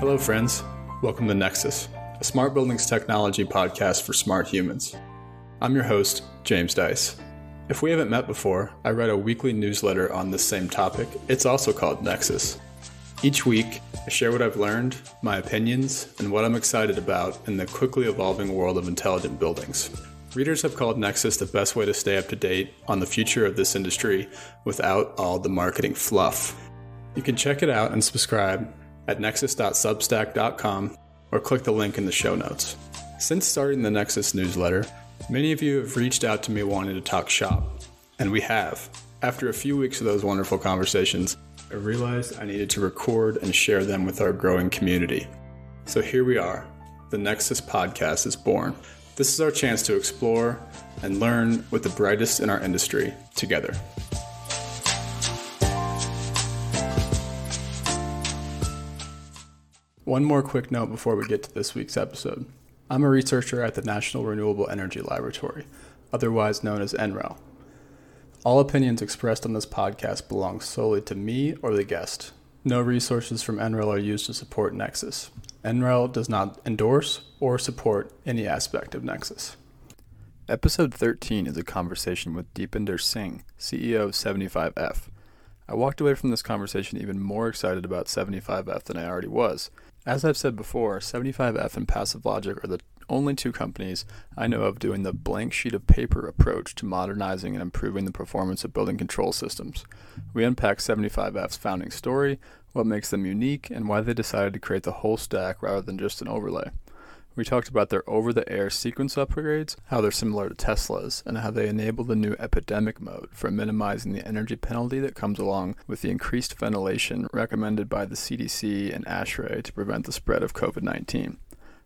Hello, friends. Welcome to Nexus, a smart buildings technology podcast for smart humans. I'm your host, James Dice. If we haven't met before, I write a weekly newsletter on this same topic. It's also called Nexus. Each week, I share what I've learned, my opinions, and what I'm excited about in the quickly evolving world of intelligent buildings. Readers have called Nexus the best way to stay up to date on the future of this industry without all the marketing fluff. You can check it out and subscribe at nexus.substack.com or click the link in the show notes. Since starting the Nexus newsletter, many of you have reached out to me wanting to talk shop, and we have. After a few weeks of those wonderful conversations, I realized I needed to record and share them with our growing community. So here we are. The Nexus podcast is born. This is our chance to explore and learn with the brightest in our industry together. One more quick note before we get to this week's episode. I'm a researcher at the National Renewable Energy Laboratory, otherwise known as NREL. All opinions expressed on this podcast belong solely to me or the guest. No resources from NREL are used to support Nexus. NREL does not endorse or support any aspect of Nexus. Episode 13 is a conversation with Deepinder Singh, CEO of 75F. I walked away from this conversation even more excited about 75F than I already was. As I've said before, 75F and PassiveLogic are the only two companies I know of doing the blank sheet of paper approach to modernizing and improving the performance of building control systems. We unpack 75F's founding story, what makes them unique, and why they decided to create the whole stack rather than just an overlay. We talked about their over the air sequence upgrades, how they're similar to Tesla's, and how they enable the new epidemic mode for minimizing the energy penalty that comes along with the increased ventilation recommended by the CDC and ASHRAE to prevent the spread of COVID 19.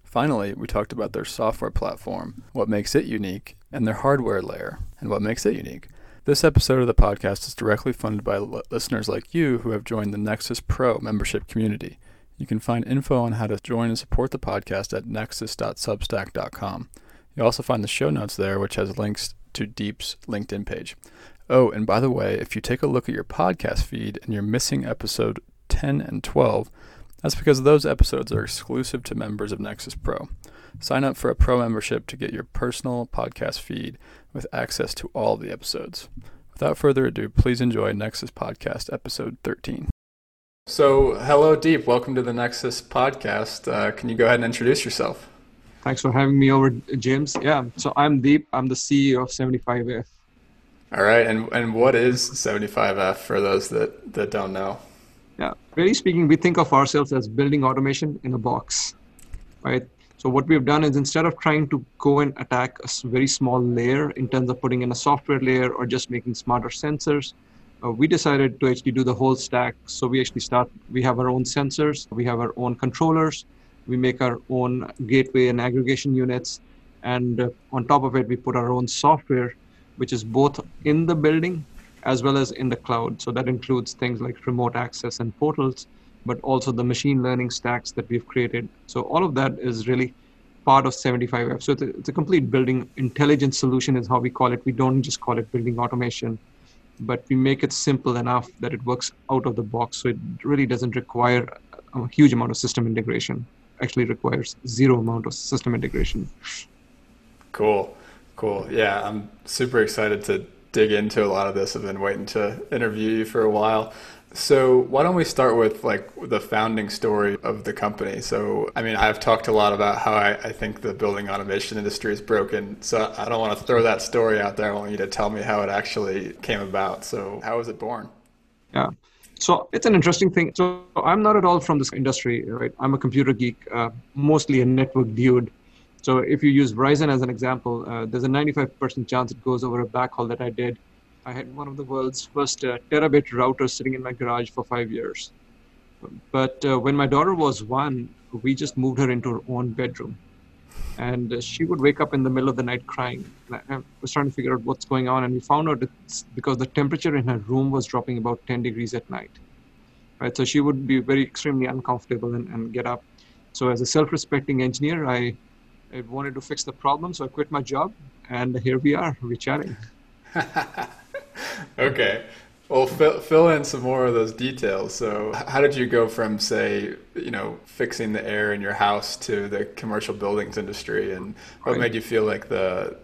Finally, we talked about their software platform, what makes it unique, and their hardware layer, and what makes it unique. This episode of the podcast is directly funded by listeners like you who have joined the Nexus Pro membership community. You can find info on how to join and support the podcast at nexus.substack.com. You'll also find the show notes there, which has links to Deep's LinkedIn page. Oh, and by the way, if you take a look at your podcast feed and you're missing episode 10 and 12, that's because those episodes are exclusive to members of Nexus Pro. Sign up for a pro membership to get your personal podcast feed with access to all the episodes. Without further ado, please enjoy Nexus Podcast episode 13. So, hello, Deep. Welcome to the Nexus podcast. Uh, can you go ahead and introduce yourself? Thanks for having me over, James. Yeah, so I'm Deep. I'm the CEO of 75F. All right, and and what is 75F for those that that don't know? Yeah, really speaking, we think of ourselves as building automation in a box, right? So what we've done is instead of trying to go and attack a very small layer in terms of putting in a software layer or just making smarter sensors, uh, we decided to actually do the whole stack. So we actually start, we have our own sensors, we have our own controllers, we make our own gateway and aggregation units. And uh, on top of it, we put our own software, which is both in the building as well as in the cloud. So that includes things like remote access and portals but also the machine learning stacks that we've created. So all of that is really part of 75F. So it's a, it's a complete building intelligence solution is how we call it. We don't just call it building automation, but we make it simple enough that it works out of the box. So it really doesn't require a huge amount of system integration. Actually requires zero amount of system integration. Cool. Cool. Yeah, I'm super excited to dig into a lot of this. I've been waiting to interview you for a while. So why don't we start with like the founding story of the company? So I mean, I've talked a lot about how I, I, think the building automation industry is broken. So I don't want to throw that story out there. I want you to tell me how it actually came about. So how was it born? Yeah. So it's an interesting thing. So I'm not at all from this industry, right? I'm a computer geek, uh, mostly a network dude. So if you use Verizon as an example, uh, there's a 95% chance it goes over a backhaul that I did I had one of the world's first uh, terabit routers sitting in my garage for five years. But uh, when my daughter was one, we just moved her into her own bedroom. And uh, she would wake up in the middle of the night crying. And I, was trying to figure out what's going on. And we found out it's because the temperature in her room was dropping about 10 degrees at night. Right? So she would be very extremely uncomfortable and, and get up. So as a self-respecting engineer, I, I wanted to fix the problem. So I quit my job. And here we are. We're chatting. okay. Well, fill, fill in some more of those details. So, how did you go from, say, you know, fixing the air in your house to the commercial buildings industry, and what right. made you feel like the,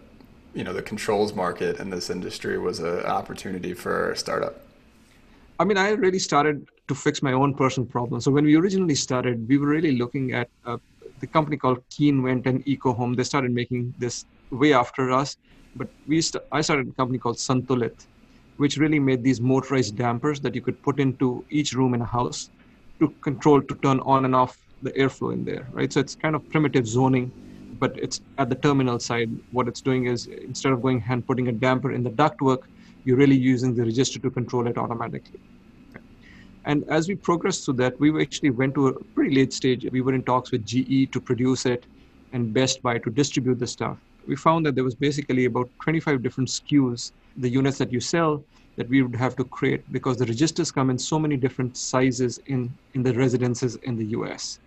you know, the controls market in this industry was an opportunity for a startup? I mean, I really started to fix my own personal problems. So when we originally started, we were really looking at uh, the company called Keenvent and EcoHome. They started making this way after us, but we st- I started a company called Santulit which really made these motorized dampers that you could put into each room in a house to control to turn on and off the airflow in there right? So it's kind of primitive zoning but it's at the terminal side. What it's doing is instead of going and putting a damper in the ductwork you're really using the register to control it automatically. And as we progressed through that we actually went to a pretty late stage. We were in talks with ge to produce it and best buy to distribute the stuff we found that there was basically about 25 different SKUs, the units that you sell, that we would have to create because the registers come in so many different sizes in, in the residences in the US.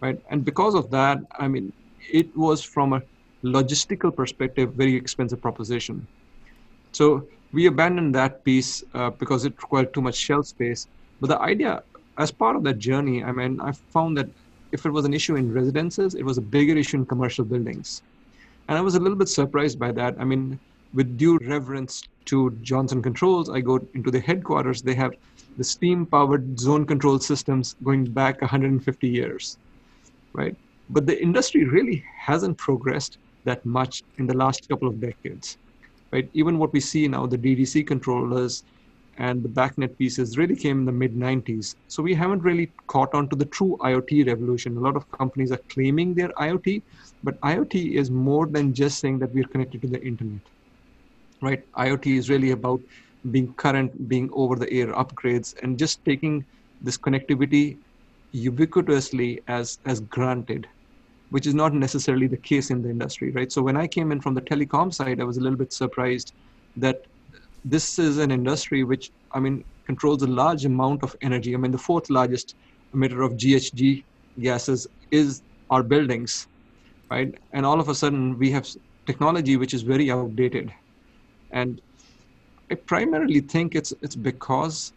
Right? And because of that, I mean, it was from a logistical perspective, very expensive proposition. So we abandoned that piece uh, because it required too much shelf space. But the idea, as part of that journey, I mean, I found that if it was an issue in residences, it was a bigger issue in commercial buildings. And I was a little bit surprised by that. I mean, with due reverence to Johnson Controls, I go into the headquarters. They have the steam powered zone control systems going back 150 years, right? But the industry really hasn't progressed that much in the last couple of decades, right? Even what we see now, the DDC controllers and the BACnet pieces really came in the mid 90s. So we haven't really caught on to the true IoT revolution. A lot of companies are claiming their IoT, but IoT is more than just saying that we're connected to the internet, right? IoT is really about being current, being over the air upgrades, and just taking this connectivity ubiquitously as, as granted, which is not necessarily the case in the industry, right? So when I came in from the telecom side, I was a little bit surprised that this is an industry which, I mean, controls a large amount of energy. I mean, the fourth largest emitter of GHG gases is our buildings, right? And all of a sudden, we have technology which is very outdated. And I primarily think it's it's because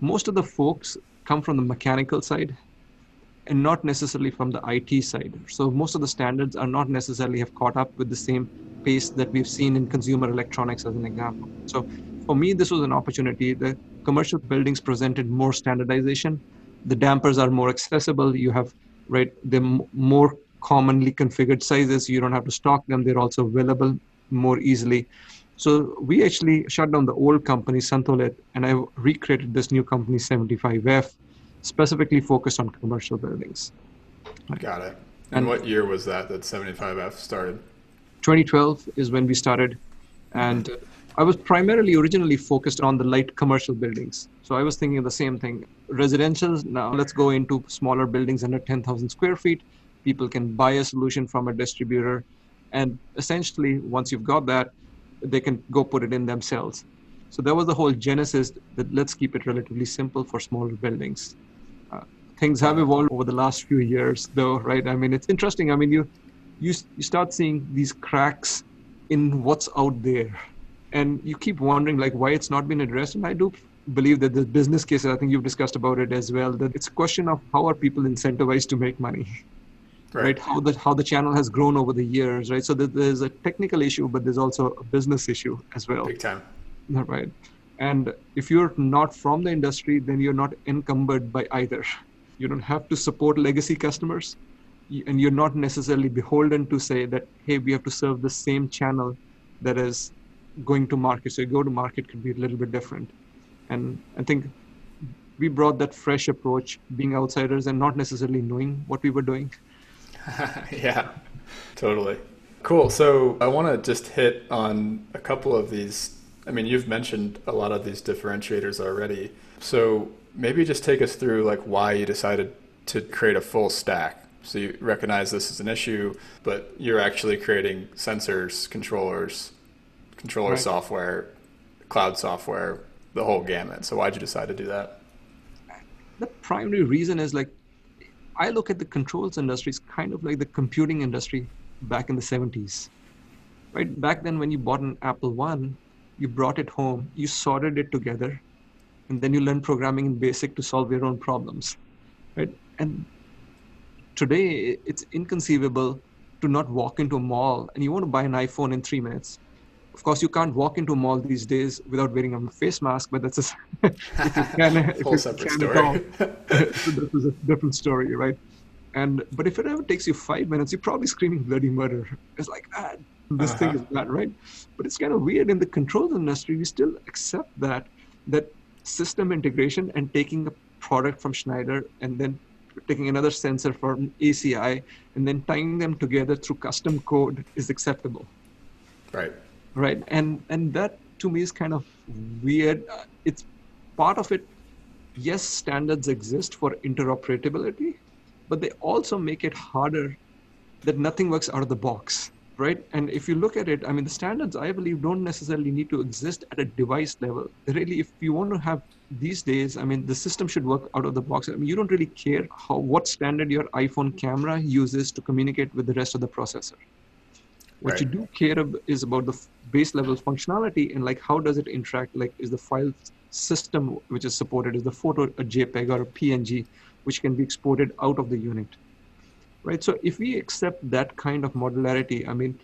most of the folks come from the mechanical side and not necessarily from the IT side. So most of the standards are not necessarily have caught up with the same pace that we've seen in consumer electronics as an example. So for me, this was an opportunity. The commercial buildings presented more standardization. The dampers are more accessible. You have, right, the more commonly configured sizes. You don't have to stock them. They're also available more easily. So we actually shut down the old company, Santulit, and I recreated this new company, 75F, specifically focused on commercial buildings. Got it. And, and what year was that that 75F started? 2012 is when we started, and I was primarily originally focused on the light commercial buildings. So I was thinking the same thing. Residential, now let's go into smaller buildings under 10,000 square feet. People can buy a solution from a distributor. And essentially, once you've got that, they can go put it in themselves. So that was the whole genesis that let's keep it relatively simple for smaller buildings. Things have evolved over the last few years, though, right? I mean, it's interesting. I mean, you you, you start seeing these cracks in what's out there. And you keep wondering like why it's not been addressed. And i do believe that the business cases i think you've discussed about it as well that it's a question of how are people incentivized to make money right, right? how the how the channel has grown over the years right? So there's a technical issue but there's also a business issue as well. Big time. Right. And if you're not from the industry then you're not encumbered by either you don't have to support legacy customers. And you're not necessarily beholden to say that hey we have to serve the same channel that is going to market. So go to market could be a little bit different. And i think we brought that fresh approach being outsiders and not necessarily knowing what we were doing. Yeah totally. Cool. So i want to just hit on a couple of these. I mean you've mentioned a lot of these differentiators already. So maybe just take us through like why you decided to create a full stack so you recognize this is an issue, but you're actually creating sensors, controllers, controller right. software, cloud software, the whole gamut. So why'd you decide to do that? The primary reason is like I look at the controls industry as kind of like the computing industry back in the 70s. Right? Back then when you bought an Apple One, you brought it home, you sorted it together, and then you learn programming in basic to solve your own problems right? And today it's inconceivable to not walk into a mall and you want to buy an iphone in three minutes. Of course you can't walk into a mall these days without wearing a face mask but that's a if you can, Whole separate story. all, this is a different story right? And but if it ever takes you five minutes you're probably screaming bloody murder. It's like ah, this thing Uh-huh. is bad right? But it's kind of weird in the controls industry. We still accept that that system integration and taking a product from Schneider and then taking another sensor from ACI and then tying them together through custom code is acceptable. Right. right? And and that to me is kind of weird. It's part of it yes standards exist for interoperability but they also make it harder that nothing works out of the box right? And if you look at it i mean the standards i believe don't necessarily need to exist at a device level. Really if you want to have these days i mean the system should work out of the box. I mean you don't really care how what standard your iphone camera uses to communicate with the rest of the processor. What you do care is about the base level functionality and like how does it interact like is the file system which is supported is the photo a jpeg or a png which can be exported out of the unit right so if we accept that kind of modularity i mean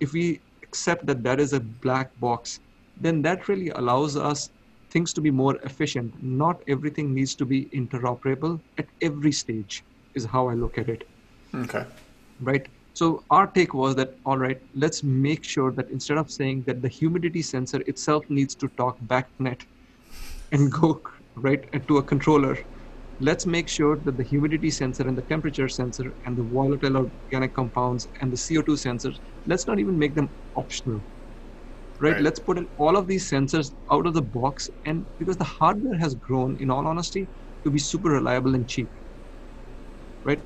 if we accept that that is a black box then that really allows us things to be more efficient not everything needs to be interoperable at every stage is how i look at it Okay. right? So our take was that all right, let's make sure that instead of saying that the humidity sensor itself needs to talk BACnet and go right to a controller, let's make sure that the humidity sensor and the temperature sensor and the volatile organic compounds and the CO2 sensors, let's not even make them optional. Right? Right. Let's put in all of these sensors out of the box and because the hardware has grown in all honesty to be super reliable and cheap. Right?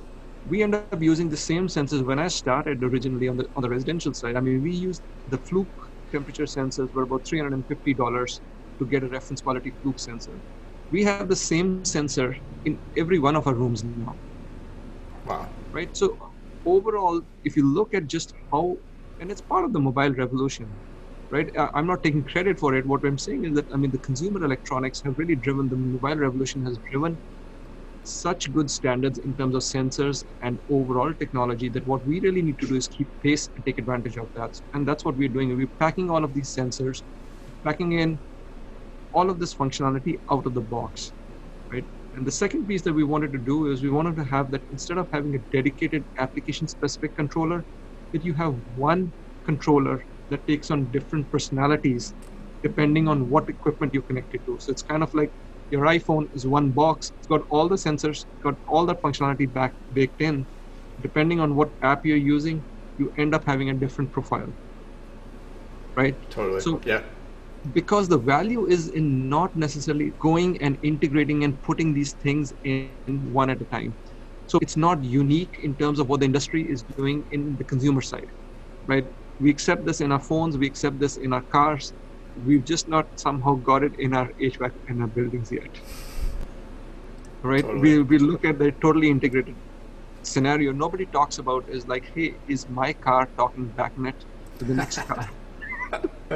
we end up using the same sensors when I started originally on the on the residential side. I mean, we used the Fluke temperature sensors were about three hundred and fifty dollars to get a reference quality Fluke sensor. We have the same sensor in every one of our rooms now, Wow. right? So overall, if you look at just how, and it's part of the mobile revolution, right? I'm not taking credit for it. What I'm saying is that I mean, the consumer electronics have really driven the mobile revolution has driven such good standards in terms of sensors and overall technology that what we really need to do is keep pace and take advantage of that. And that's what we're doing. We're packing all of these sensors, packing in all of this functionality out of the box, right? And the second piece that we wanted to do is we wanted to have that instead of having a dedicated application specific controller, that you have one controller that takes on different personalities depending on what equipment you're connected to. So it's kind of like your iPhone is one box. It's got all the sensors, got all that functionality back baked in. Depending on what app you're using, you end up having a different profile. Right? Totally. So- yeah. Because the value is in not necessarily going and integrating and putting these things in one at a time. So it's not unique in terms of what the industry is doing in the consumer side. Right? We accept this in our phones, we accept this in our cars. We've just not somehow got it in our HVAC and our buildings yet. Right? Totally. We, we look at the totally integrated scenario. Nobody talks about is like, hey, is my car talking BACnet to the next car?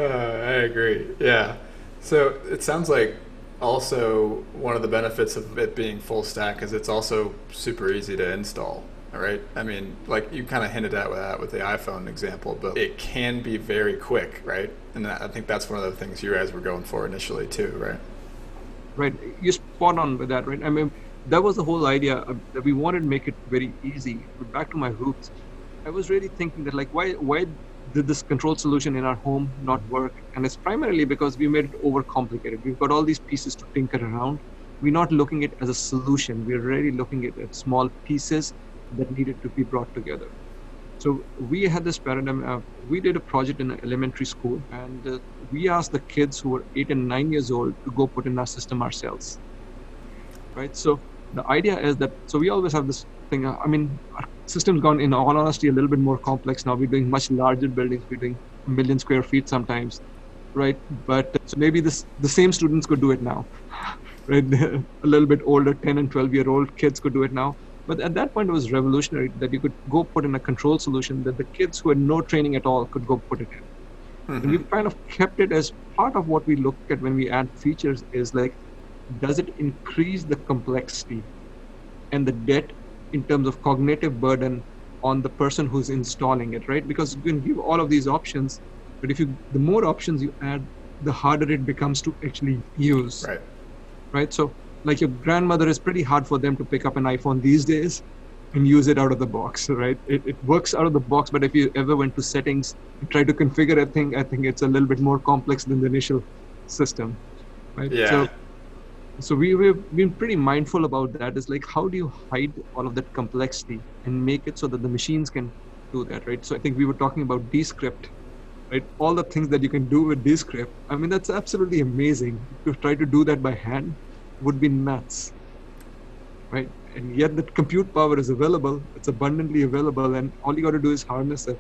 Uh, I agree. Yeah. So it sounds like also one of the benefits of it being full stack is it's also super easy to install. All right. I mean, like you kind of hinted at with that with the iPhone example, but it can be very quick, right? And I think that's one of the things you guys were going for initially too, right? right you're spot on with that right i mean that was the whole idea of, that we wanted to make it very easy back to my roots i was really thinking that like why why did this control solution in our home not work and it's primarily because we made it overcomplicated we've got all these pieces to tinker around we're not looking at it as a solution we're really looking at it small pieces that needed to be brought together so we had this paradigm. Uh, we did a project in an elementary school, and uh, we asked the kids who were eight and nine years old to go put in our system ourselves. Right. So the idea is that so we always have this thing. Uh, I mean, our system's gone in all honesty a little bit more complex now. We're doing much larger buildings. We're doing a million square feet sometimes, right? But uh, so maybe this the same students could do it now, right? a little bit older, 10 and 12 year old kids could do it now. But at that point, it was revolutionary that you could go put in a control solution that the kids who had no training at all could go put it in. And Mhm. we've kind of kept it as part of what we look at when we add features is like does it increase the complexity and the debt in terms of cognitive burden on the person who's installing it, right? Because you can give all of these options, but if you the more options you add, the harder it becomes to actually use. Right. Right. So like your grandmother is pretty hard for them to pick up an iPhone these days and use it out of the box, right? It, it works out of the box, but if you ever went to settings and try to configure a thing, I think it's a little bit more complex than the initial system, right? Yeah. So, so we, we've been pretty mindful about that. Is like, how do you hide all of that complexity and make it so that the machines can do that, right? So I think we were talking about Descript, right? All the things that you can do with Descript. I mean, that's absolutely amazing. To try to do that by hand would be nuts, right? And yet that compute power is available. It's abundantly available, and all you got to do is harness it.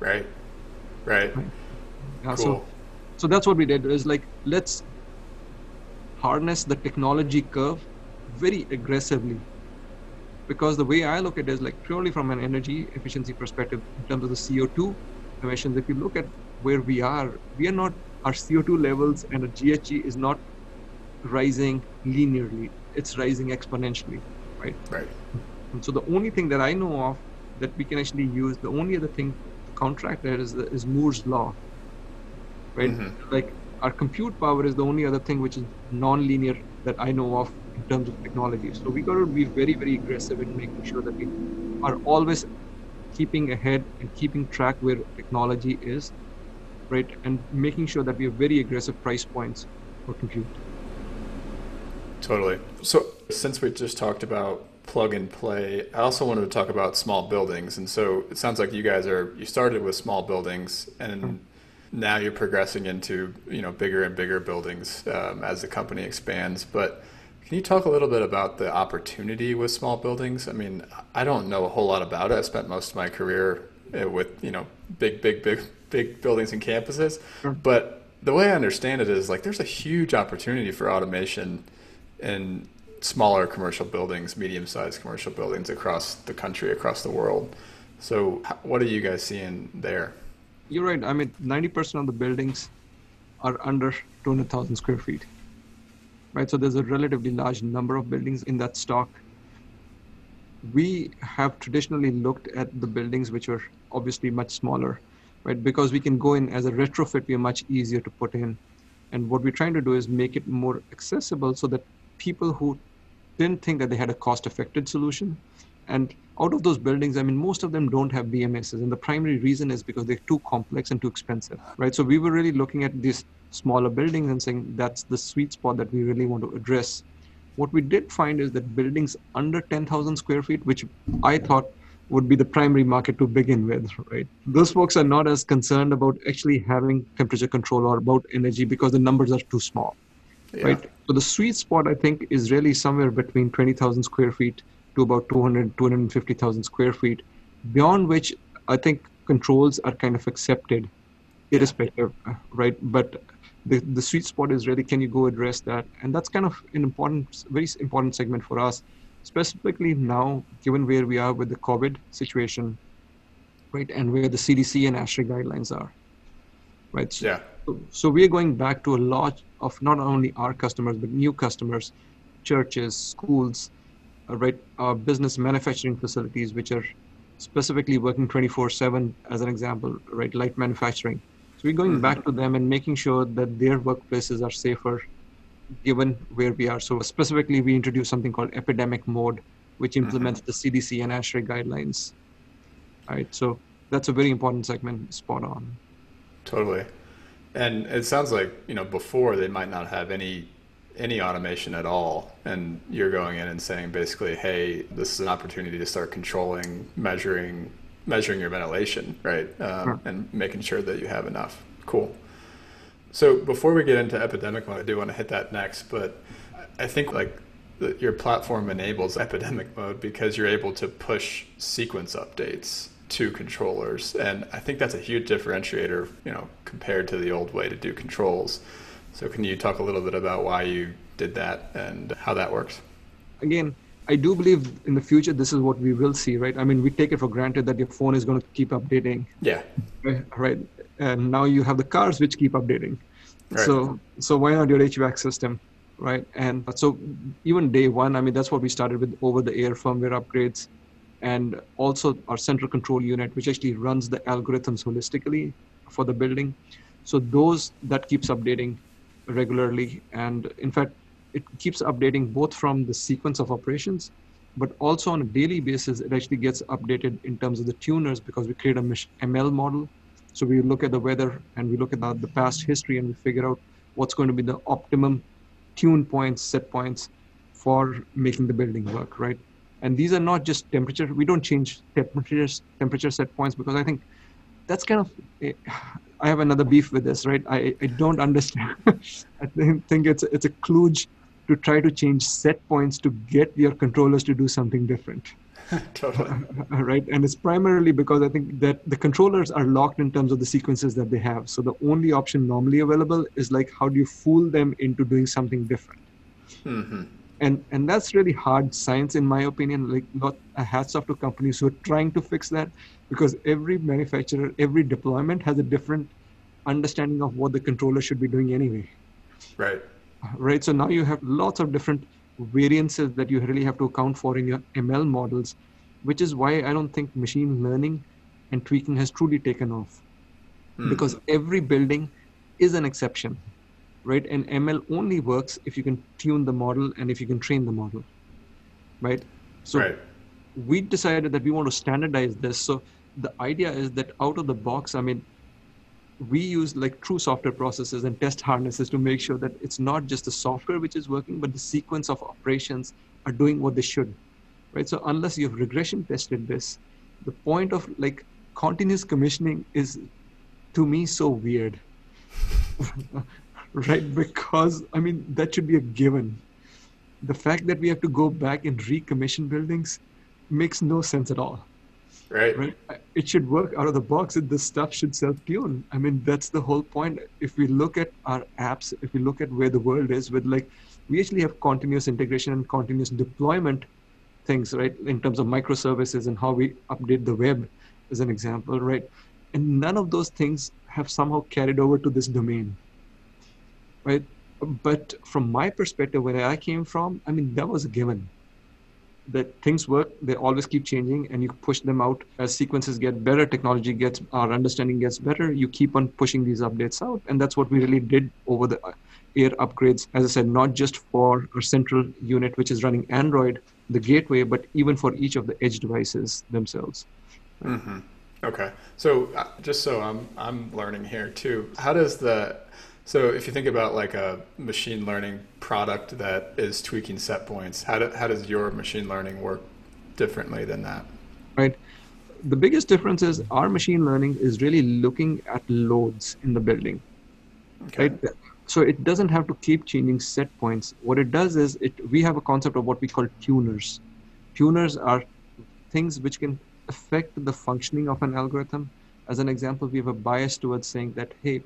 Right. Right. Yeah, Cool. So, so that's what we did. Is like let's harness the technology curve very aggressively. Because the way I look at it is like purely from an energy efficiency perspective, in terms of the CO2 emissions. If you look at where we are, we are not our CO2 levels and our GHG is not rising linearly. It's rising exponentially, right? Right. And so the only thing that I know of that we can actually use, the only other thing to contract that is is Moore's law, right? Mhm. Like our compute power is the only other thing which is non-linear that I know of in terms of technology. So we got to be very very aggressive in making sure that we are always keeping ahead and keeping track where technology is, right? And making sure that we have very aggressive price points for compute. Totally. So, since we just talked about plug and play, I also wanted to talk about small buildings. And so, it sounds like you guys are you started with small buildings, and mm-hmm. Now you're progressing into you know bigger and bigger buildings um, as the company expands. But can you talk a little bit about the opportunity with small buildings? I mean, I don't know a whole lot about it. I spent most of my career uh, with you know big, big, big, big buildings and campuses, Sure. but the way I understand it is like there's a huge opportunity for automation in smaller commercial buildings, medium-sized commercial buildings across the country, across the world. So, what are you guys seeing there? You're right. I mean, 90% of the buildings are under 200,000 square feet, right? So there's a relatively large number of buildings in that stock. We have traditionally looked at the buildings which are obviously much smaller, right? Because we can go in as a retrofit, we are much easier to put in. And what we're trying to do is make it more accessible so that people who didn't think that they had a cost effective solution and out of those buildings, I mean, most of them don't have BMSs. And the primary reason is because they're too complex and too expensive, right? So we were really looking at these smaller buildings and saying that's the sweet spot that we really want to address. What we did find is that buildings under 10,000 square feet, which I thought would be the primary market to begin with, right? Those folks are not as concerned about actually having temperature control or about energy because the numbers are too small Yeah. right? So the sweet spot, I think, is really somewhere between 20,000 square feet to about 200, 250,000 square feet, beyond which I think controls are kind of accepted, irrespective, uh, right? But the, the sweet spot is really can you go address that? And that's kind of an important, very important segment for us, specifically now, given where we are with the COVID situation, right? And where the CDC and ASHRAE guidelines are, right? So, Yeah. so we are going back to a lot of not only our customers but new customers churches schools Uh, right uh, business manufacturing facilities which are specifically working 24/7 as an example right light manufacturing. So we're going back mm-hmm. to them and making sure that their workplaces are safer given where we are. So specifically we introduced something called epidemic mode which mm-hmm. implements the cdc and ASHRAE guidelines. Right so that's a very important segment spot on. Totally. And it sounds like, you know, before they might not have any any automation at all and you're going in and saying basically, "Hey, this is an opportunity to start controlling, measuring measuring your ventilation, right? Um, Sure. and making sure that you have enough." Cool. So, before we get into epidemic mode, I do want to hit that next, but I think like the, your platform enables epidemic mode because you're able to push sequence updates to controllers, and I think that's a huge differentiator, you know, compared to the old way to do controls. So, can you talk a little bit about why you did that and how that works? again, I do believe in the future this is what we will see, right? I mean, we take it for granted that your phone is going to keep updating, Yeah. right? And now you have the cars which keep updating. Right. So, so why not your HVAC system, right? And so even day one, I mean, that's what we started with over the air firmware upgrades and also our central control unit, which actually runs the algorithms holistically for the building. So those that keeps updating regularly. And in fact, it keeps updating both from the sequence of operations, but also on a daily basis, it actually gets updated in terms of the tuners because we create a ML model. So we look at the weather and we look at the past history and we figure out what's going to be the optimum tune points, set points for making the building work, right? And these are not just temperature. We don't change temperatures, temperature set points because I think that's kind of. Eh, I have another beef with this, right? I, I don't understand. I think it's it's a kludge to try to change set points to get your controllers to do something different. totally. right, and it's primarily because I think that the controllers are locked in terms of the sequences that they have. So the only option normally available is like how do you fool them into doing something different. Mm-hmm and and that's really hard science in my opinion like not a hats off to companies who are trying to fix that because every manufacturer every deployment has a different understanding of what the controller should be doing anyway. Right. Right so now you have lots of different variances that you really have to account for in your ml models which is why i don't think machine learning and tweaking has truly taken off. Hmm. because every building is an exception right? And ML only works if you can tune the model and if you can train the model, right? So right. we decided that we want to standardize this. So the idea is that out of the box, I mean, we use like true software processes and test harnesses to make sure that it's not just the software which is working, but the sequence of operations are doing what they should, right? So unless you've regression tested this, the point of like continuous commissioning is to me so weird right? Because, I mean, that should be a given. The fact that we have to go back and recommission buildings makes no sense at all. Right. Right. It should work out of the box and the stuff should self tune. I mean, that's the whole point. If we look at our apps, if we look at where the world is with like, we actually have continuous integration and continuous deployment things, right? In terms of microservices and how we update the web, as an example, right? And none of those things have somehow carried over to this domain right? But from my perspective, where I came from, I mean, that was a given. That things work, they always keep changing, and you push them out as sequences get better, technology gets, our understanding gets better. You keep on pushing these updates out, and that's what we really did over the air upgrades. As I said, not just for our central unit, which is running Android, the gateway, but even for each of the edge devices themselves. Mm-hmm. Okay, so uh, just so I'm I'm learning here too, how does the so if you think about like a machine learning product that is tweaking set points, how, do, how does your machine learning work differently than that? Right. The biggest difference is our machine learning is really looking at loads in the building. Okay. Right? So it doesn't have to keep changing set points. What it does is it we have a concept of what we call tuners. Tuners are things which can affect the functioning of an algorithm. As an example, we have a bias towards saying that, hey,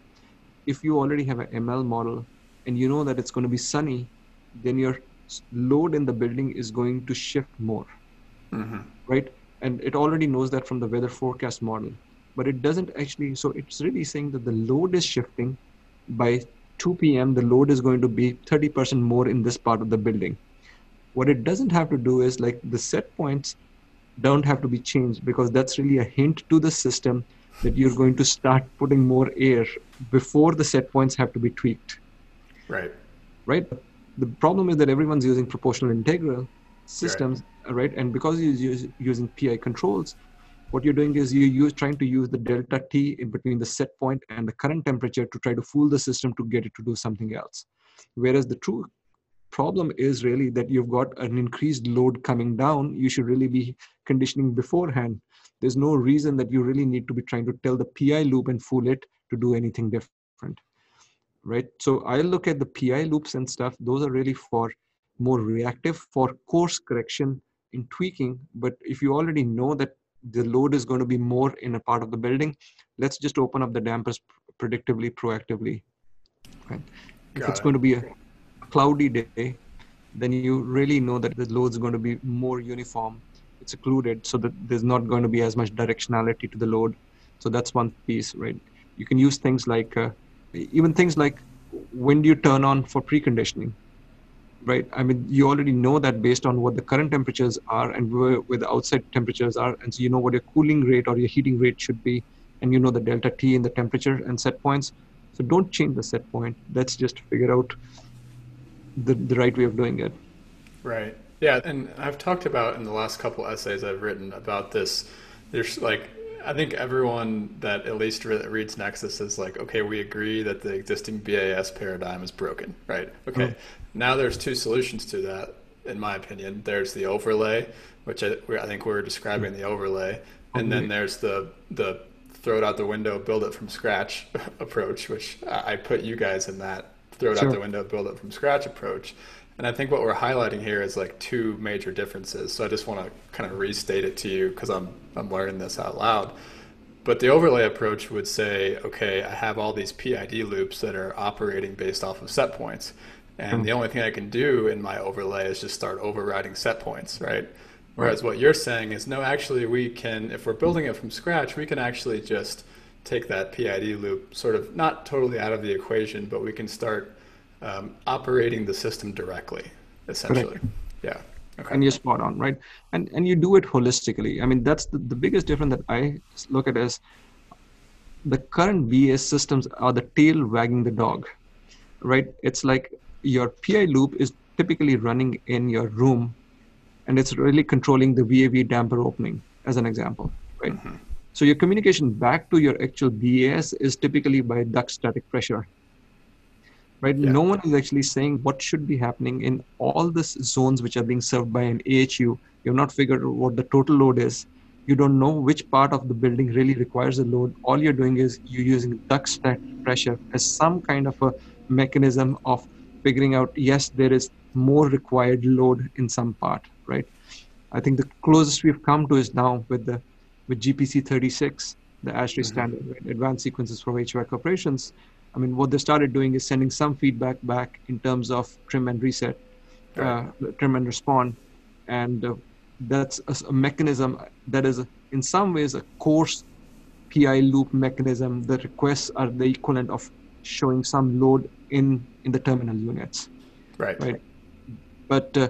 if you already have an ML model and you know that it's going to be sunny, then your load in the building is going to shift more, mm-hmm. right? And it already knows that from the weather forecast model, but it doesn't actually. So it's really saying that the load is shifting. By 2 p.m., the load is going to be 30% more in this part of the building. What it doesn't have to do is like the set points don't have to be changed because that's really a hint to the system that you're going to start putting more air before the set points have to be tweaked. Right. Right. The problem is that everyone's using proportional integral systems, right? right? And because you're using PI controls, what you're doing is you're use, trying to use the delta T in between the set point and the current temperature to try to fool the system to get it to do something else. Whereas the true problem is really that you've got an increased load coming down. You should really be conditioning beforehand there's no reason that you really need to be trying to tell the PI loop and fool it to do anything different. Right. So I look at the PI loops and stuff, those are really for more reactive for course correction in tweaking. But if you already know that the load is going to be more in a part of the building, let's just open up the dampers predictively, proactively. Right. If it's it. going to be a cloudy day, then you really know that the load is going to be more uniform it's occluded so that there's not going to be as much directionality to the load. So that's one piece, right? You can use things like uh, even things like when do you turn on for preconditioning, right? I mean, you already know that based on what the current temperatures are and where, where the outside temperatures are, and so you know what your cooling rate or your heating rate should be, and you know the delta T in the temperature and set points. So don't change the set point. Let's just figure out the, the right way of doing it. Right. Yeah, and I've talked about in the last couple essays I've written about this. There's like I think everyone that at least reads Nexus is like, okay, we agree that the existing BAS paradigm is broken, right? Okay, mm-hmm. now there's two solutions to that, in my opinion. There's the overlay, which I, I think we are describing mm-hmm. the overlay, and then there's the the throw it out the window, build it from scratch approach, which I put you guys in that throw it sure. out the window, build it from scratch approach. And I think what we're highlighting here is like two major differences. So I just want to kind of restate it to you because I'm I'm learning this out loud. But the overlay approach would say, okay, I have all these PID loops that are operating based off of set points. And mm-hmm. the only thing I can do in my overlay is just start overriding set points, right? Whereas right. what you're saying is, no, actually, we can, if we're building it from scratch, we can actually just take that PID loop sort of not totally out of the equation, but we can start um, operating the system directly, essentially. Correct. Yeah. Okay. And you're spot on, right? And and you do it holistically. I mean, that's the, the biggest difference that I look at is the current BAS systems are the tail wagging the dog, right? It's like your PI loop is typically running in your room and it's really controlling the VAV damper opening, as an example, right? Mm-hmm. So your communication back to your actual BAS is typically by duct static pressure. Right? Yeah. No one is actually saying what should be happening in all the zones which are being served by an AHU. You've not figured out what the total load is. You don't know which part of the building really requires a load. All you're doing is you're using duct static pressure as some kind of a mechanism of figuring out yes, there is more required load in some part, right? I think the closest we've come to is now with the with GPC 36, the ASHRAE mm-hmm. standard, right? advanced sequences for HVAC operations. I mean, what they started doing is sending some feedback back in terms of trim and reset, right. uh, trim and respond, and uh, that's a, a, mechanism that is, in some ways, a coarse PI loop mechanism. The requests are the equivalent of showing some load in in the terminal units. Right. Right. But uh,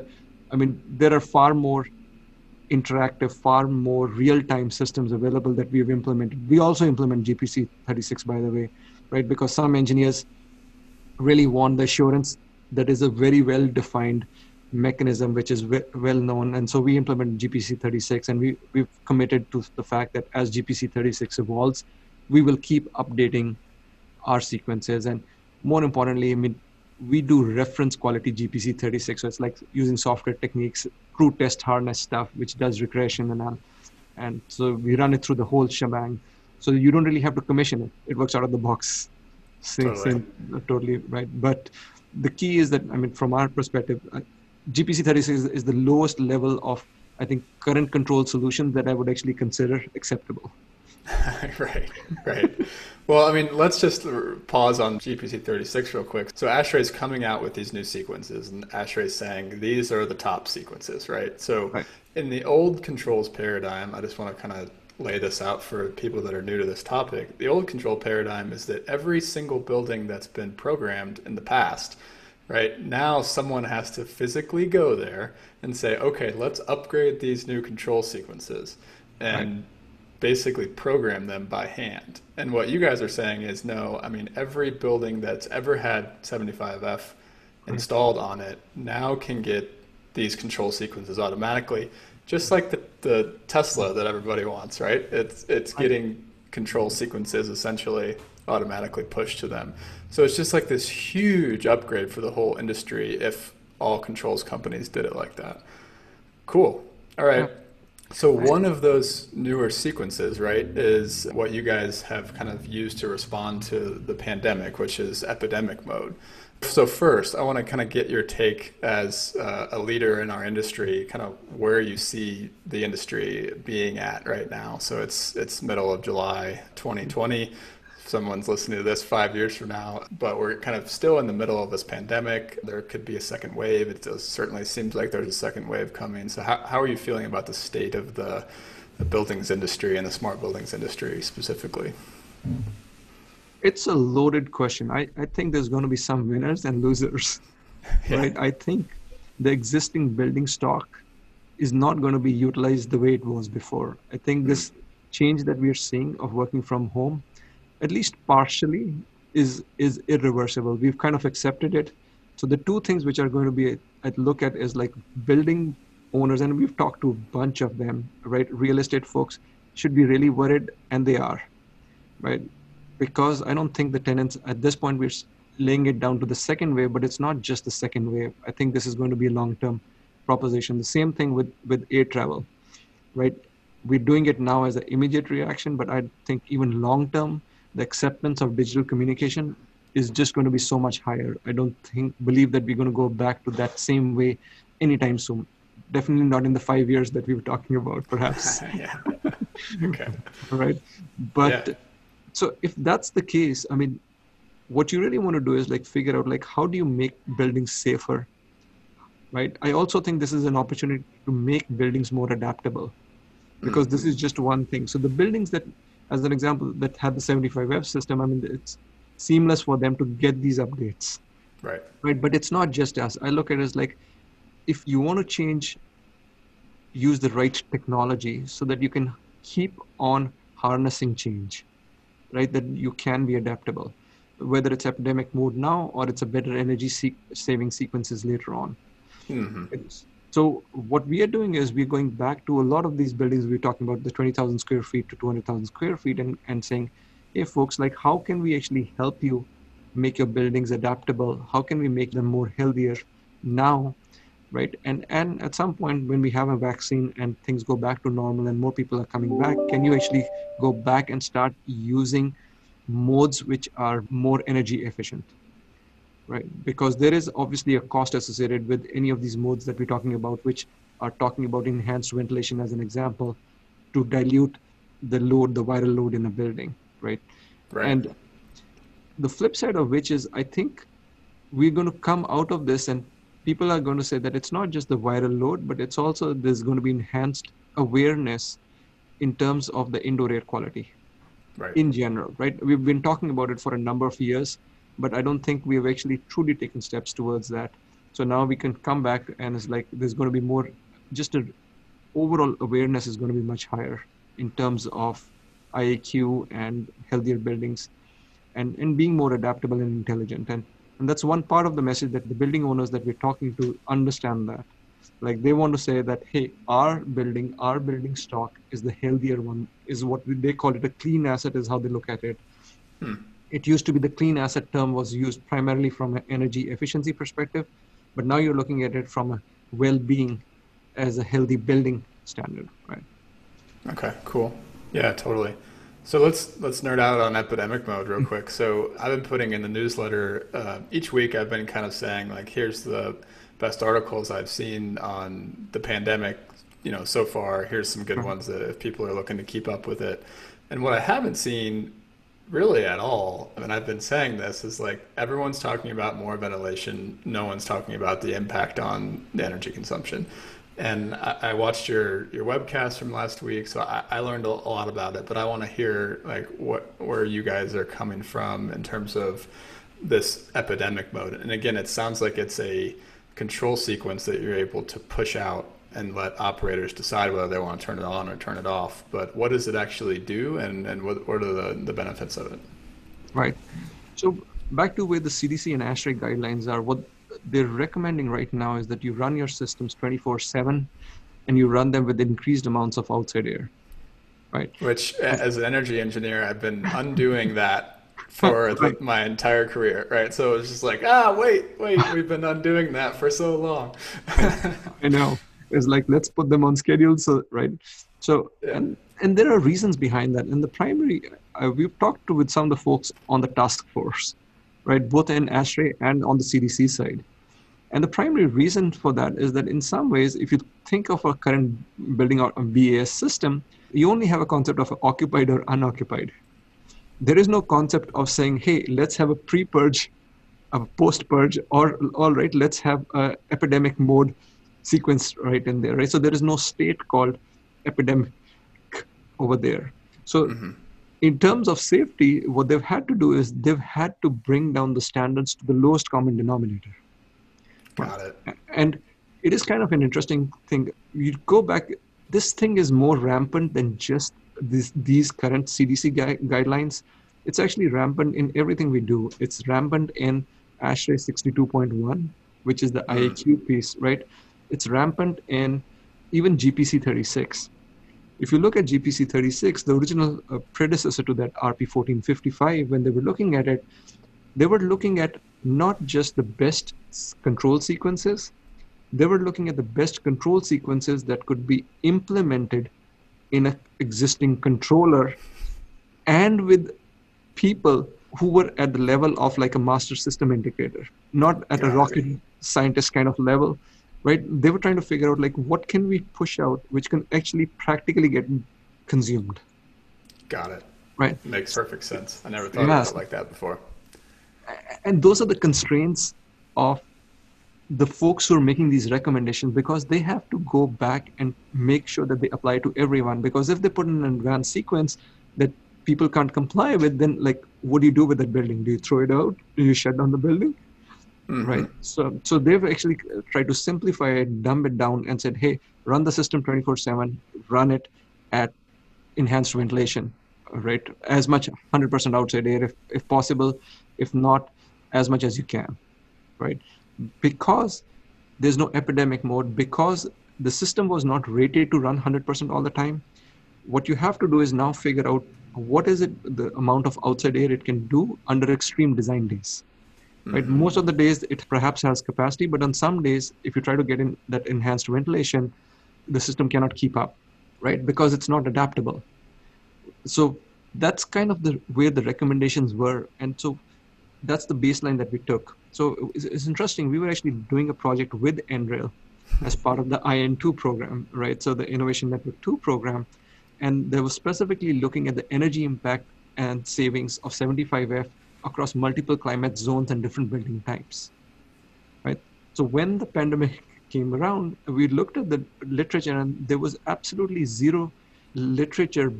I mean, there are far more interactive, far more real-time systems available that we've implemented. We also implement GPC 36, by the way, right? Because some engineers really want the assurance that is a very well-defined mechanism, which is well known. And so we implement GPC 36, and we, we've committed to the fact that as GPC 36 evolves, we will keep updating our sequences. And more importantly, I mean, we do reference quality GPC 36. So it's like using software techniques, crew test harness stuff, which does regression and all. And so we run it through the whole shebang. So you don't really have to commission it. It works out of the box. Same, totally. Same, uh, totally right. But the key is that, I mean, from our perspective, uh, GPC 36 is, is the lowest level of, I think, current control solution that I would actually consider acceptable. right, right. well, I mean, let's just pause on GPC 36 real quick. So ASHRAE is coming out with these new sequences, and ASHRAE is saying these are the top sequences, right? So right. in the old controls paradigm, I just want to kind of lay this out for people that are new to this topic. The old control paradigm is that every single building that's been programmed in the past, right, now someone has to physically go there and say, okay, let's upgrade these new control sequences. And right basically program them by hand. And what you guys are saying is no, I mean, every building that's ever had 75F hmm. installed on it now can get these control sequences automatically, just like the, the Tesla that everybody wants, right? It's, it's getting control sequences essentially automatically pushed to them. So it's just like this huge upgrade for the whole industry if all controls companies did it like that. Cool. All right. So one of those newer sequences, right, is what you guys have kind of used to respond to the pandemic, which is epidemic mode. So first, I want to kind of get your take as uh, a leader in our industry, kind of where you see the industry being at right now. So it's it's middle of July 2020 someone's listening to this five years from now, but we're kind of still in the middle of this pandemic. There could be a second wave. It does, certainly seems like there's a second wave coming. So, how, how are you feeling about the state of the, the buildings industry and the smart buildings industry specifically? It's a loaded question. I, I think there's going to be some winners and losers, yeah. right? I think the existing building stock is not going to be utilized the way it was before. I think this hmm. change that we are seeing of working from home, at least partially, is is irreversible. We've kind of accepted it. So the two things which are going to be I look at is like building owners, and we've talked to a bunch of them, right? Real estate folks should be really worried, and they are, right? Because I don't think the tenants at this point we're laying it down to the second wave, but it's not just the second wave. I think this is going to be a long-term proposition. The same thing with with air travel, right? We're doing it now as an immediate reaction, but I think even long-term, the acceptance of digital communication is just going to be so much higher. I don't think believe that we're going to go back to that same way anytime soon. Definitely not in the five years that we were talking about, perhaps. yeah. okay. right. But yeah. so if that's the case, I mean, what you really want to do is like figure out like how do you make buildings safer right i also think this is an opportunity to make buildings more adaptable because mm-hmm. this is just one thing so the buildings that as an example that have the 75F system i mean it's seamless for them to get these updates. Right. Right but it's not just us. I look at it as like if you want to change use the right technology so that you can keep on harnessing change right that you can be adaptable whether it's epidemic mode now or it's a better energy se- saving sequences later on. Mm-hmm. So what we are doing is we're going back to a lot of these buildings. We're talking about the 20000 square feet to 200000 square feet and, and saying hey folks like how can we actually help you make your buildings adaptable? How can we make them more healthier now? Right? And and at some point when we have a vaccine and things go back to normal and more people are coming back can you actually go back and start using modes which are more energy efficient right because there is obviously a cost associated with any of these modes that we're talking about which are talking about enhanced ventilation as an example to dilute the load the viral load in a building right? Right. And the flip side of which is, I think we're going to come out of this and people are going to say that it's not just the viral load, but it's also there's going to be enhanced awareness in terms of the indoor air quality right. in general, right? We've been talking about it for a number of years, but I don't think we have actually truly taken steps towards that. So now we can come back and it's like there's going to be more, just a overall awareness is going to be much higher in terms of IAQ and healthier buildings and, and being more adaptable and intelligent. And, and that's one part of the message that the building owners that we're talking to understand that. Like they want to say that, hey, our building, our building stock is the healthier one, is what they call it a clean asset, is how they look at it. Hmm. It used to be the clean asset term was used primarily from an energy efficiency perspective, but now you're looking at it from a well being as a healthy building standard, right? Okay, cool. Yeah, totally. So let's let's nerd out on epidemic mode real quick. So I've been putting in the newsletter uh, each week. I've been kind of saying like, here's the best articles I've seen on the pandemic. You know, so far. Here's some good ones that if people are looking to keep up with it. And what I haven't seen really at all, I mean, I've been saying this, is like everyone's talking about more ventilation. No one's talking about the impact on the energy consumption and I, I, watched your your webcast from last week, so I, I learned a, a, lot about it. But I want to hear like what where you guys are coming from in terms of this epidemic mode. And again, it sounds like it's a control sequence that you're able to push out and let operators decide whether they want to turn it on or turn it off. But what does it actually do, and and what, what are the the benefits of it? Right. So back to where the CDC and ASHRAE guidelines are. What they're recommending right now is that you run your systems 24 7 and you run them with increased amounts of outside air right which as an energy engineer i've been undoing that for my entire career right so it's just like ah wait wait we've been undoing that for so long i know it's like let's put them on schedule so right so yeah. and and there are reasons behind that and the primary uh, we've talked to with some of the folks on the task force right, both in ASHRAE and on the CDC side. And the primary reason for that is that in some ways, if you think of a current building out a BAS system, you only have a concept of occupied or unoccupied. There is no concept of saying, hey, let's have a pre-purge, a post-purge, or all right, let's have a epidemic mode sequence right in there, right? So there is no state called epidemic over there. So mm-hmm in terms of safety, what they've had to do is they've had to bring down the standards to the lowest common denominator. Got it. And it is kind of an interesting thing. You go back, this thing is more rampant than just this, these current CDC gui- guidelines. It's actually rampant in everything we do. It's rampant in ASHRAE 62.1, which is the IAQ piece, right? It's rampant in even GPC 36. If you look at GPC 36, the original uh, predecessor to that RP 1455, when they were looking at it, they were looking at not just the best control sequences, they were looking at the best control sequences that could be implemented in an existing controller and with people who were at the level of like a master system integrator, not at Got a rocket scientist kind of level, right? They were trying to figure out like what can we push out which can actually practically get consumed, Got it. right? Makes perfect sense. I never thought Yeah. about it like that before. and those are the constraints of the folks who are making these recommendations because they have to go back and make sure that they apply to everyone because if they put in an advanced sequence that people can't comply with then like what do you do with that building do you throw it out do you shut down the building Mhm. right. So so they've actually tried to simplify it dumb it down and said hey run the system 24 7 run it at enhanced ventilation right? As much 100% outside air if, if possible if not as much as you can right? Because there's no epidemic mode because the system was not rated to run 100% all the time what you have to do is now figure out what is it the amount of outside air it can do under extreme design days right most of the days it perhaps has capacity but on some days if you try to get in that enhanced ventilation the system cannot keep up right because it's not adaptable. So that's kind of the where the recommendations were and so that's the baseline that we took. So it's, it's interesting we were actually doing a project with NREL as part of the in2 program right so the innovation network 2 program and they were specifically looking at the energy impact and savings of 75F across multiple climate zones and different building types right so when the pandemic came around we looked at the literature and there was absolutely zero literature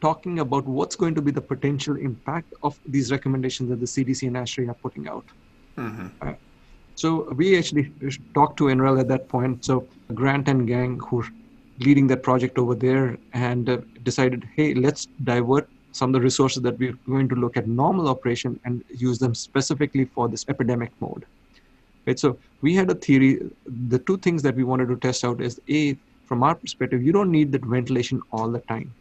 talking about what's going to be the potential impact of these recommendations that the CDC and ASHRAE are putting out. Uh, so we actually talked to NREL at that point. So Grant and gang who are leading that project over there and uh, decided, hey, let's divert some of the resources that we're going to look at normal operation and use them specifically for this epidemic mode. Right. So we had a theory. The two things that we wanted to test out is a, from our perspective, you don't need that ventilation all the time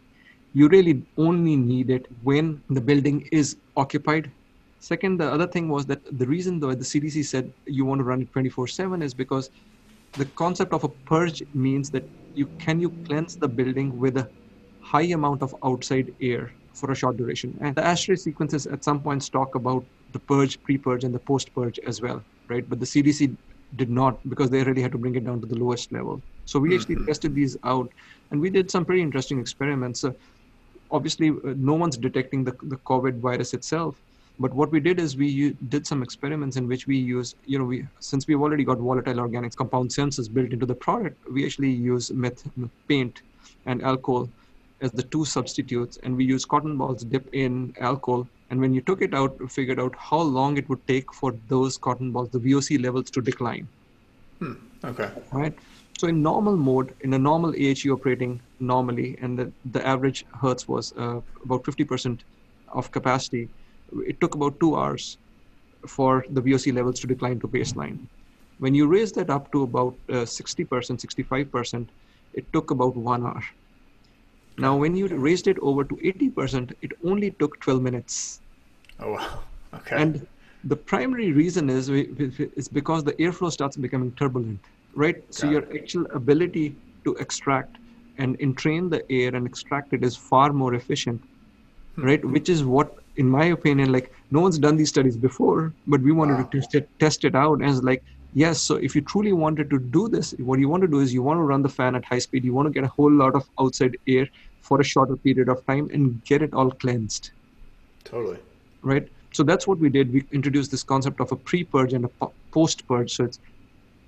you really only need it when the building is occupied. Second, the other thing was that the reason though the CDC said you want to run it 24/7 is because the concept of a purge means that you can you cleanse the building with a high amount of outside air for a short duration. And the ASHRAE sequences at some points talk about the purge, pre-purge, and the post-purge as well, right? But the CDC did not because they really had to bring it down to the lowest level. So we actually tested these out, and we did some pretty interesting experiments. Uh, obviously, uh, no one's detecting the, the COVID virus itself. But what we did is we u- did some experiments in which we use, you know, we since we've already got volatile organic compound sensors built into the product, we actually use meth, paint and alcohol as the two substitutes, and we use cotton balls dipped in alcohol. And when you took it out, we figured out how long it would take for those cotton balls, the VOC levels, to decline Okay. right? So in normal mode, in a normal AHU operating normally, and the, the average hertz was uh, about 50% of capacity, it took about two hours for the VOC levels to decline to baseline. When you raise that up to about uh, 60%, 65%, it took about one hour. Now, when you raised it over to 80%, it only took 12 minutes. Oh wow. Okay. And the primary reason is we- is because the airflow starts becoming turbulent, right? So Got your actual ability to extract and entrain the air and extract it is far more efficient, hmm. right? Which is what, in my opinion, like no one's done these studies before, but we wanted Wow. to test it, test it out, as like, yes. So if you truly wanted to do this, what you want to do is you want to run the fan at high speed. You want to get a whole lot of outside air for a shorter period of time and get it all cleansed totally. right? So that's what we did. We introduced this concept of a pre-purge and a post-purge. So it's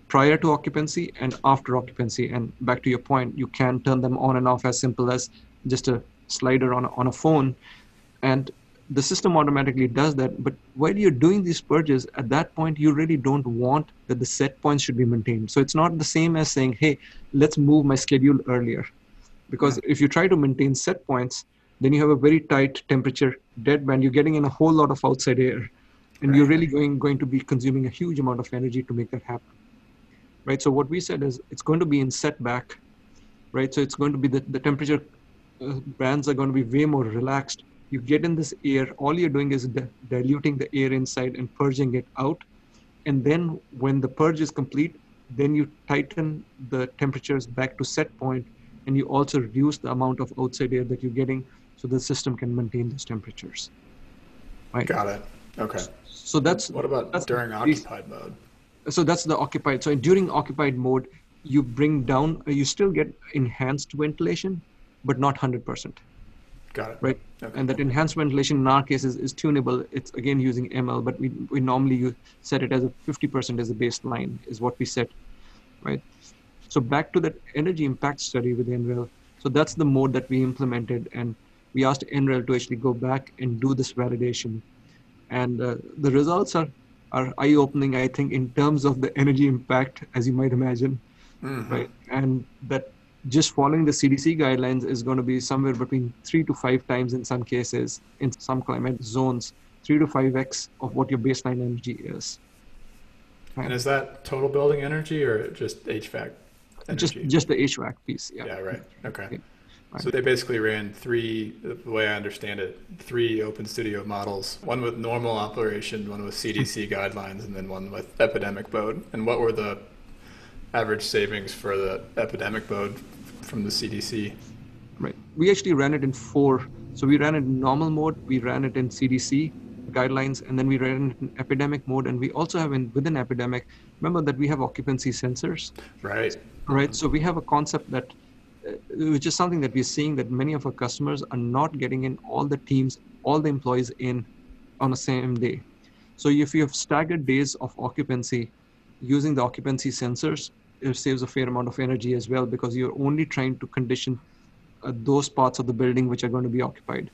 prior to occupancy and after occupancy. And back to your point, you can turn them on and off as simple as just a slider on a, on a phone. And the system automatically does that. But while you're doing these purges, at that point, you really don't want that the set points should be maintained. So it's not the same as saying, hey, let's move my schedule earlier. Because if you try to maintain set points, then you have a very tight temperature dead band. You're getting in a whole lot of outside air. And right. you're really going, going to be consuming a huge amount of energy to make that happen. Right. So what we said is it's going to be in setback. Right. So it's going to be the, the temperature uh, bands are going to be way more relaxed you get in this air all you're doing is di- diluting the air inside and purging it out and then when the purge is complete then you tighten the temperatures back to set point and you also reduce the amount of outside air that you're getting so the system can maintain those temperatures right got it okay so that's what about that's during occupied mode so that's the occupied so during occupied mode you bring down you still get enhanced ventilation but not 100% Got it. Right. Okay. And that enhanced ventilation in our case is, is tunable. It's again using ML, but we, we normally use, set it as a 50% as a baseline is what we set. Right. So back to that energy impact study with NREL. So that's the mode that we implemented. And we asked NREL to actually go back and do this validation. And uh, the results are, are eye opening, I think, in terms of the energy impact, as you might imagine. Mm-hmm. Right. And that just following the CDC guidelines is going to be somewhere between three to five times in some cases, in some climate zones, three to five x of what your baseline energy is. Right? And is that total building energy or just HVAC? Energy? Just just the HVAC piece. Yeah. Yeah. Right. Okay. Yeah. Right. So they basically ran three, the way I understand it, three Open Studio models, one with normal operation, one with CDC guidelines, and then one with epidemic mode. And what were the average savings for the epidemic mode from the CDC? Right. We actually ran it in four. So we ran it in normal mode, we ran it in CDC guidelines, and then we ran it in epidemic mode. And we also have in within epidemic, remember that we have occupancy sensors. Right. Right. So we have a concept that, uh, which is something that we're seeing that many of our customers are not getting in all the teams, all the employees in on the same day. So if you have staggered days of occupancy using the occupancy sensors, it saves a fair amount of energy as well because you're only trying to condition uh, those parts of the building which are going to be occupied.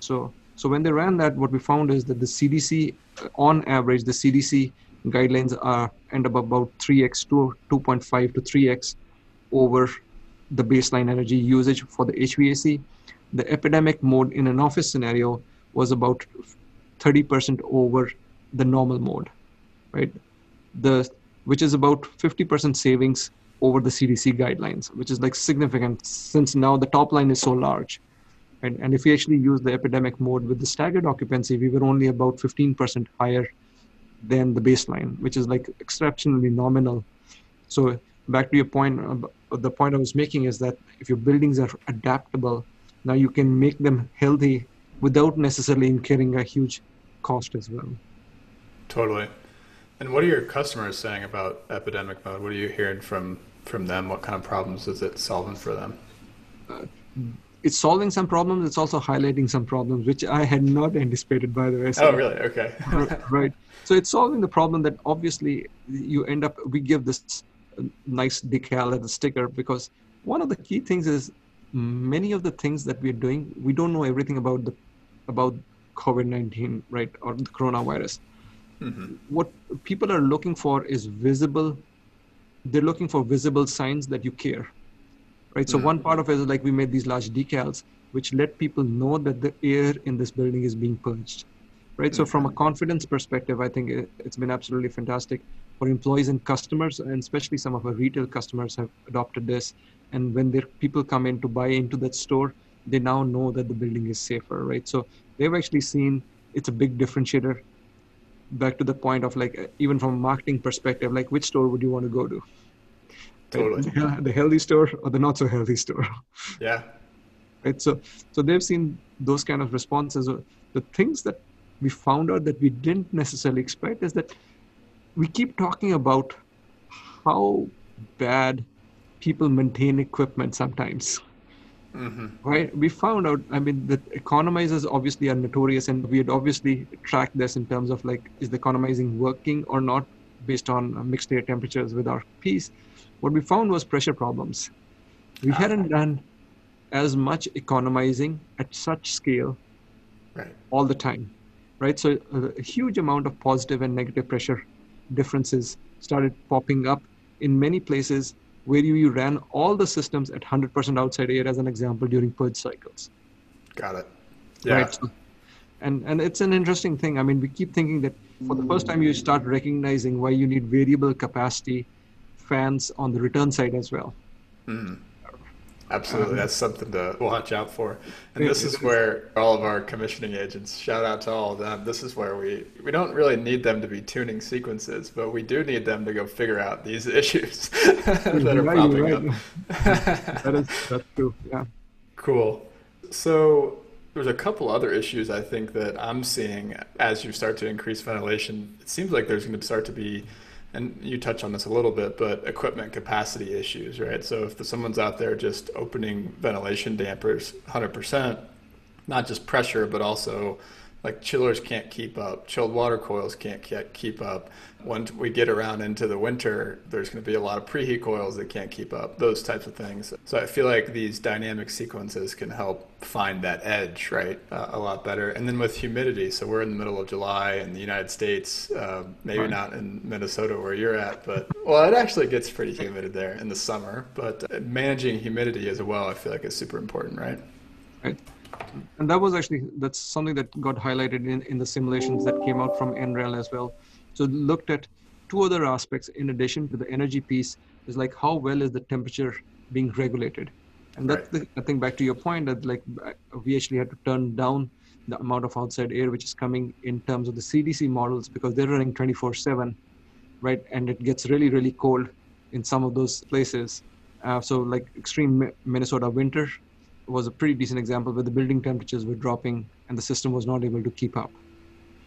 So, so when they ran that, what we found is that the CDC, on average, the CDC guidelines are end up about 3x to 2.5 to 3x over the baseline energy usage for the HVAC. The epidemic mode in an office scenario was about 30% over the normal mode, right? The which is about 50% savings over the CDC guidelines, which is like significant since now the top line is so large. And, and if we actually use the epidemic mode with the staggered occupancy, we were only about 15% higher than the baseline, which is like exceptionally nominal. So back to your point, uh, the point I was making is that if your buildings are adaptable, now you can make them healthy without necessarily incurring a huge cost as well. Totally. And what are your customers saying about epidemic mode? What are you hearing from from them? What kind of problems is it solving for them? Uh, it's solving some problems. It's also highlighting some problems, which I had not anticipated, by the way. So, oh, really? Okay. right. So it's solving the problem that obviously you end up. We give this nice decal as a sticker because one of the key things is many of the things that we're doing, we don't know everything about the about COVID nineteen, right, or the coronavirus. Mm-hmm. What people are looking for is visible. They're looking for visible signs that you care, right? So mm-hmm. one part of it is like we made these large decals, which let people know that the air in this building is being purged, right? Mm-hmm. So from a confidence perspective, I think it, it's been absolutely fantastic for employees and customers, and especially some of our retail customers have adopted this. And when their people come in to buy into that store, they now know that the building is safer, right? So they've actually seen it's a big differentiator back to the point of like even from a marketing perspective like which store would you want to go to totally yeah, the healthy store or the not so healthy store yeah right so so they've seen those kind of responses the things that we found out that we didn't necessarily expect is that we keep talking about how bad people maintain equipment sometimes Mm-hmm. Right. We found out, I mean, the economizers obviously are notorious, and we had obviously tracked this in terms of like, is the economizing working or not based on mixed air temperatures with our piece. What we found was pressure problems. We ah. hadn't done as much economizing at such scale right. all the time, right? So uh, a huge amount of positive and negative pressure differences started popping up in many places where you, you ran all the systems at 100% outside air as an example during purge cycles. Got it. Yeah. Right. So- and and it's an interesting thing. I mean, we keep thinking that for the first time you start recognizing why you need variable capacity fans on the return side as well. Mm-hmm. Absolutely, that's something to watch out for. And this is where all of our commissioning agents, shout out to all of them. This is where we we don't really need them to be tuning sequences, but we do need them to go figure out these issues that are Right, popping right. up. That is that's true. Yeah. Cool. So there's a couple other issues I think that I'm seeing as you start to increase ventilation. It seems like there's going to start to be, and you touch on this a little bit, but equipment capacity issues, right? So if someone's out there just opening ventilation dampers 100%, not just pressure, but also like chillers can't keep up, chilled water coils can't keep up. Once we get around into the winter, there's going to be a lot of preheat coils that can't keep up, those types of things. So I feel like these dynamic sequences can help find that edge, right, uh, a lot better. And then with humidity, so we're in the middle of July in the United States, uh, maybe Right. not in Minnesota where you're at, but well, it actually gets pretty humid there in the summer. But uh, managing humidity as well, I feel like is super important, right? Right. And that was actually that's something that got highlighted in, in the simulations that came out from NREL as well. So looked at two other aspects in addition to the energy piece is like how well is the temperature being regulated. And that's Right. the, I think back to your point that like uh, we actually had to turn down the amount of outside air which is coming in terms of the CDC models because they're running 24/7, right? And it gets really really cold in some of those places. Uh, so like extreme Minnesota winter was a pretty decent example where the building temperatures were dropping and the system was not able to keep up.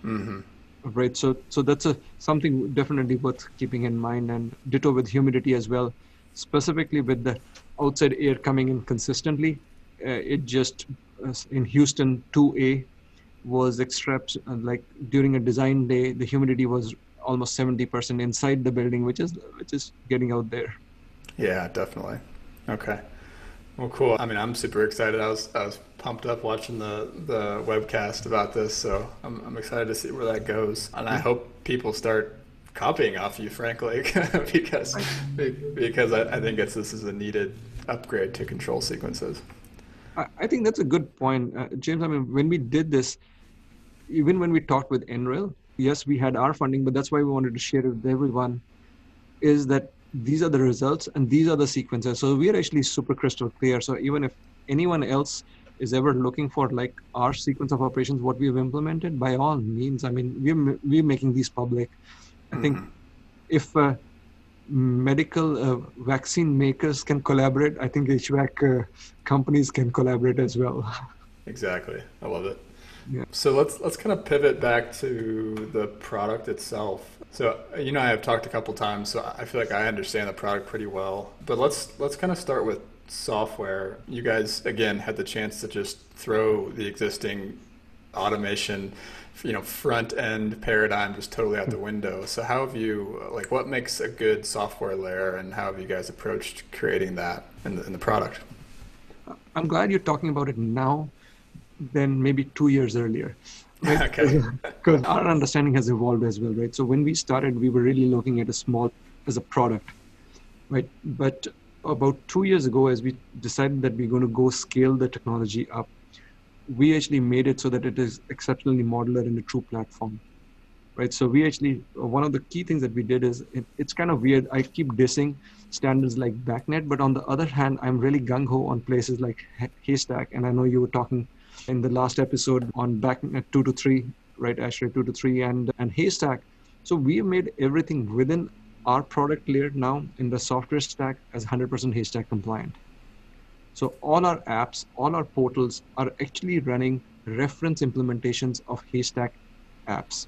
Mm-hmm. Right. So so that's a something definitely worth keeping in mind and ditto with humidity as well, specifically with the outside air coming in consistently. Uh, it just uh, in Houston 2A was extract uh, like during a design day the humidity was almost 70% inside the building which is which is getting out there. Yeah, definitely. Okay. Well, cool. I mean, I'm super excited. I was I was pumped up watching the the webcast about this, so I'm I'm excited to see where that goes, and I hope people start copying off you, frankly, because because I, I think it's this is a needed upgrade to control sequences. I, I think that's a good point, uh, James. I mean, when we did this, even when we talked with NREL, yes, we had our funding, but that's why we wanted to share it with everyone. Is that these are the results and these are the sequences. So we are actually super crystal clear. So even if anyone else is ever looking for like our sequence of operations, what we've implemented, by all means, I mean, we're we're making these public. I think if uh, medical uh, vaccine makers can collaborate, I think HVAC uh, companies can collaborate as well. Exactly. I love it. Yeah. So let's let's kind of pivot back to the product itself. So you know I have talked a couple times, so I feel like I understand the product pretty well. But let's let's kind of start with software. You guys again had the chance to just throw the existing automation, you know, front end paradigm just totally out the hmm. window. So how have you like what makes a good software layer, and how have you guys approached creating that in the, in the product? I'm glad you're talking about it now than maybe two years earlier. okay. Because our understanding has evolved as well, right? So when we started, we were really looking at a small as a product, right? But about two years ago, as we decided that we're going to go scale the technology up, we actually made it so that it is exceptionally modular and a true platform, right? So we actually one of the key things that we did is it, it's kind of weird. I keep dissing standards like BACnet, but on the other hand, I'm really gung ho on places like Haystack, and I know you were talking in the last episode on BACnet two to three, right? ASHRAE two to three, and and Haystack. So we have made everything within our product layer now in the software stack as 100% Haystack compliant. So all our apps, all our portals are actually running reference implementations of Haystack apps.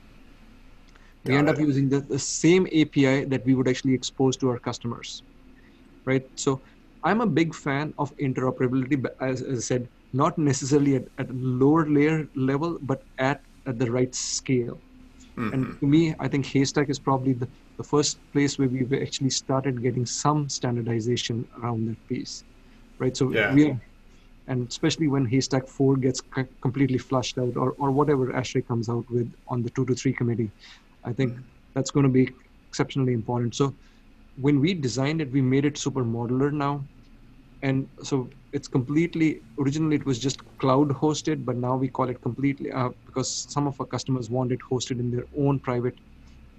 We Got end up using the, the same API that we would actually expose to our customers, right? So I'm a big fan of interoperability, but as, as I said, not necessarily at, at a lower layer level, but at, at the right scale. And to me, I think Haystack is probably the, the first place where we've actually started getting some standardization around that piece, right? So Yeah. we are and especially when haystack 4 gets c- completely flushed out or, or whatever ASHRAE comes out with on the 2 to 3 committee i think mm-hmm. that's going to be exceptionally important so when we designed it we made it super modular now and so it's completely originally it was just cloud hosted but now we call it completely uh, because some of our customers want it hosted in their own private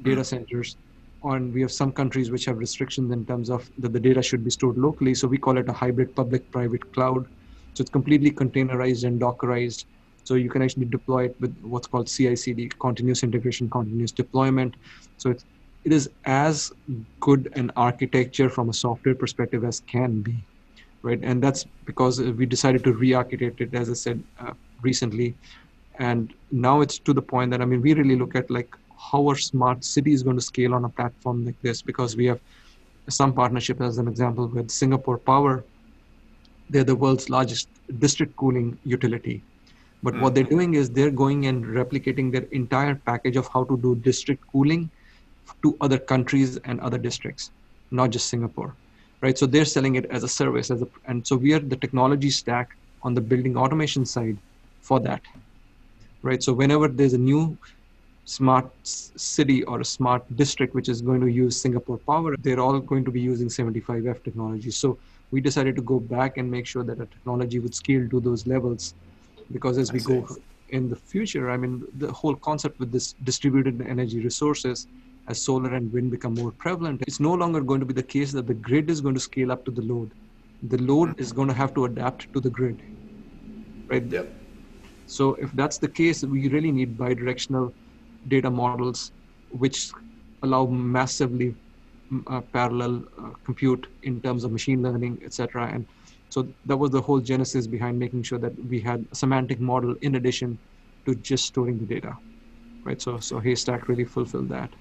data mm-hmm. centers. And we have some countries which have restrictions in terms of that the data should be stored locally. So we call it a hybrid public private cloud. So it's completely containerized and dockerized. So you can actually deploy it with what's called CI/CD, continuous integration, continuous deployment. So it's, it is as good an architecture from a software perspective as can be right? And that's because we decided to re-architect it, as I said uh, recently, and now it's to the point that I mean, we really look at like how our smart city is going to scale on a platform like this because we have some partnership, as an example, with Singapore Power. They're the world's largest district cooling utility. But mm-hmm. what they're doing is they're going and replicating their entire package of how to do district cooling to other countries and other districts, not just Singapore right? So they're selling it as a service, as a, and so we are the technology stack on the building automation side for that, right? So whenever there's a new smart city or a smart district which is going to use Singapore Power, they're all going to be using 75F technology. So we decided to go back and make sure that our technology would scale to those levels, because as we go in the future, I mean, the whole concept with this distributed energy resources as solar and wind become more prevalent, it's no longer going to be the case that the grid is going to scale up to the load. The load is going to have to adapt to the grid, right? Yep. So if that's the case, we really need bidirectional data models, which allow massively uh, parallel uh, compute in terms of machine learning, etc. And so that was the whole genesis behind making sure that we had a semantic model in addition to just storing the data, right? So so Haystack really fulfilled that.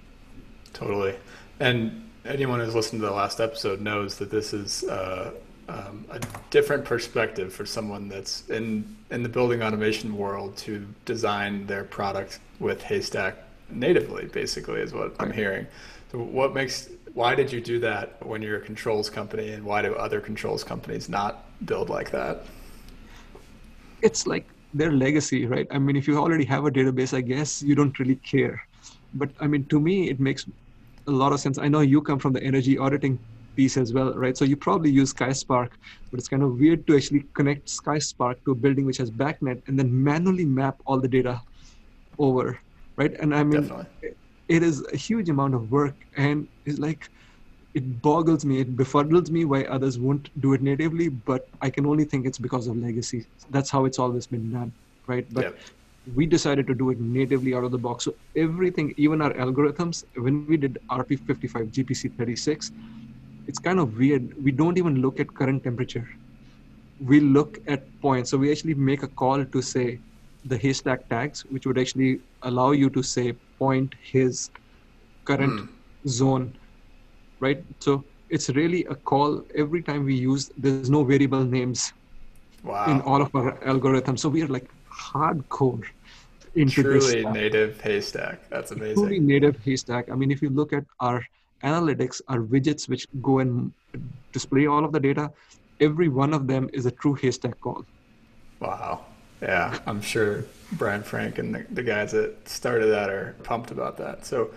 Totally. And anyone who's listened to the last episode knows that this is uh, um, a different perspective for someone that's in in the building automation world to design their product with Haystack natively. Basically, is what I'm hearing. So, what makes why did you do that when you're a controls company, and why do other controls companies not build like that? It's like their legacy, right? I mean, if you already have a database, I guess you don't really care. But I mean, to me, it makes a lot of sense. I know you come from the energy auditing piece as well, right? So you probably use SkySpark, but it's kind of weird to actually connect SkySpark to a building which has BACnet and then manually map all the data over, right? And I mean, it, it is a huge amount of work, and it's like it boggles me, it befuddles me why others won't do it natively. But I can only think it's because of legacy. That's how it's always been done, right? But we decided to do it natively out of the box. So everything, even our algorithms, when we did RP55 GPC36, it's kind of weird. We don't even look at current temperature. We look at points. So we actually make a call to say the haystack tags, which would actually allow you to say point his current mm. zone, right? So it's really a call every time we use. There's no variable names wow. in all of our algorithms. So we are like hardcore truly native haystack. That's amazing. Truly native haystack. I mean, if you look at our analytics, our widgets which go and display all of the data, every one of them is a true haystack call. Wow. Yeah, I'm sure Brian Frank and the, the guys that started that are pumped about that. So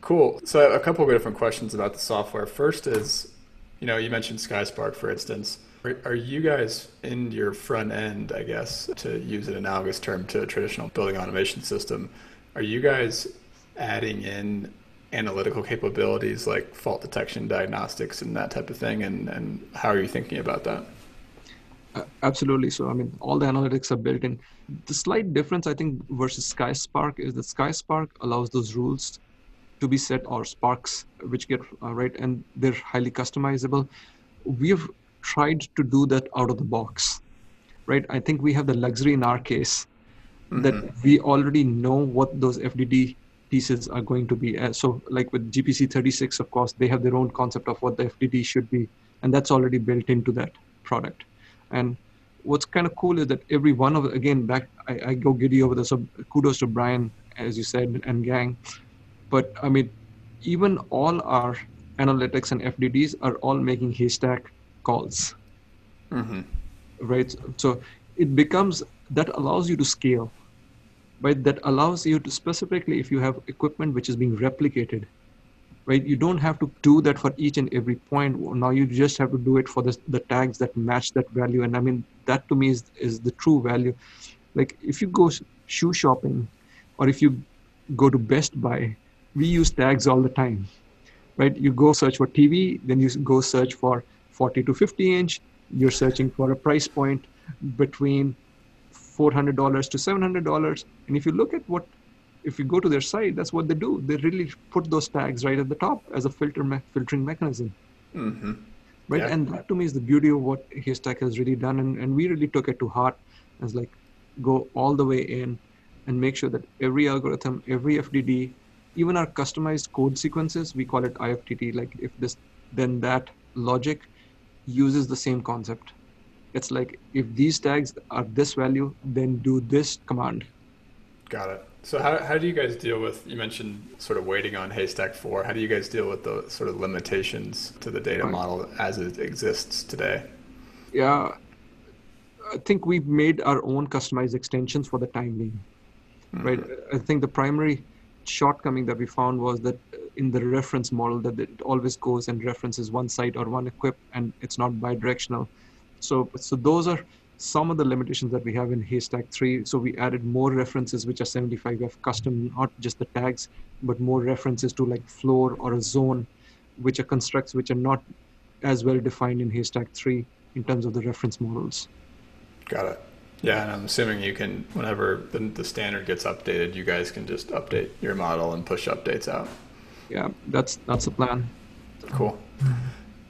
cool. So a couple of different questions about the software. First is, you know, you mentioned SkySpark, for instance. Are, you guys in your front end, I guess, to use an analogous term to a traditional building automation system? Are you guys adding in analytical capabilities like fault detection, diagnostics, and that type of thing? And, and how are you thinking about that? Uh, absolutely. So, I mean, all the analytics are built in. The slight difference, I think, versus SkySpark is that SkySpark allows those rules to be set or sparks, which get uh, right, and they're highly customizable. We've tried to do that out of the box, right? I think we have the luxury in our case mm-hmm. that we already know what those FDD pieces are going to be. Uh, so, like with GPC 36, of course, they have their own concept of what the FDD should be, and that's already built into that product. And what's kind of cool is that every one of again back I, I go giddy over this. So kudos to Brian, as you said, and gang. But I mean, even all our analytics and FDDs are all making haystack calls. Mm-hmm. right? So it becomes that allows you to scale, right? That allows you to specifically if you have equipment which is being replicated, right? You don't have to do that for each and every point. Now you just have to do it for the, the tags that match that value. And I mean, that to me is, is the true value. Like if you go shoe shopping or if you go to Best Buy, we use tags all the time, right? You go search for TV, then you go search for 40 to 50 inch. You're searching for a price point between $400 to $700. And if you look at what if you go to their site, that's what they do. They really put those tags right at the top as a filter me- filtering mechanism. Mm-hmm. Right, yeah. and that to me is the beauty of what Haystack has really done, and, and we really took it to heart as like go all the way in and make sure that every algorithm, every FDD, even our customized code sequences, we call it IFTT. Like if this, then that logic uses the same concept. It's like if these tags are this value, then do this command. Got it. So how, how do you guys deal with, you mentioned sort of waiting on Haystack 4. How do you guys deal with the sort of limitations to the data model as it exists today? Yeah, I think we've made our own customized extensions for the time being, mm-hmm. right? I think the primary shortcoming that we found was that in the reference model that it always goes and references one site or one equip and it's not bidirectional. So, so those are some of the limitations that we have in Haystack 3. So we added more references, which are 75F custom, not just the tags, but more references to like floor or a zone, which are constructs which are not as well defined in Haystack 3 in terms of the reference models. Got it. Yeah, and I'm assuming you can, whenever the, the standard gets updated, you guys can just update your model and push updates out. Yeah, that's that's the plan. Cool.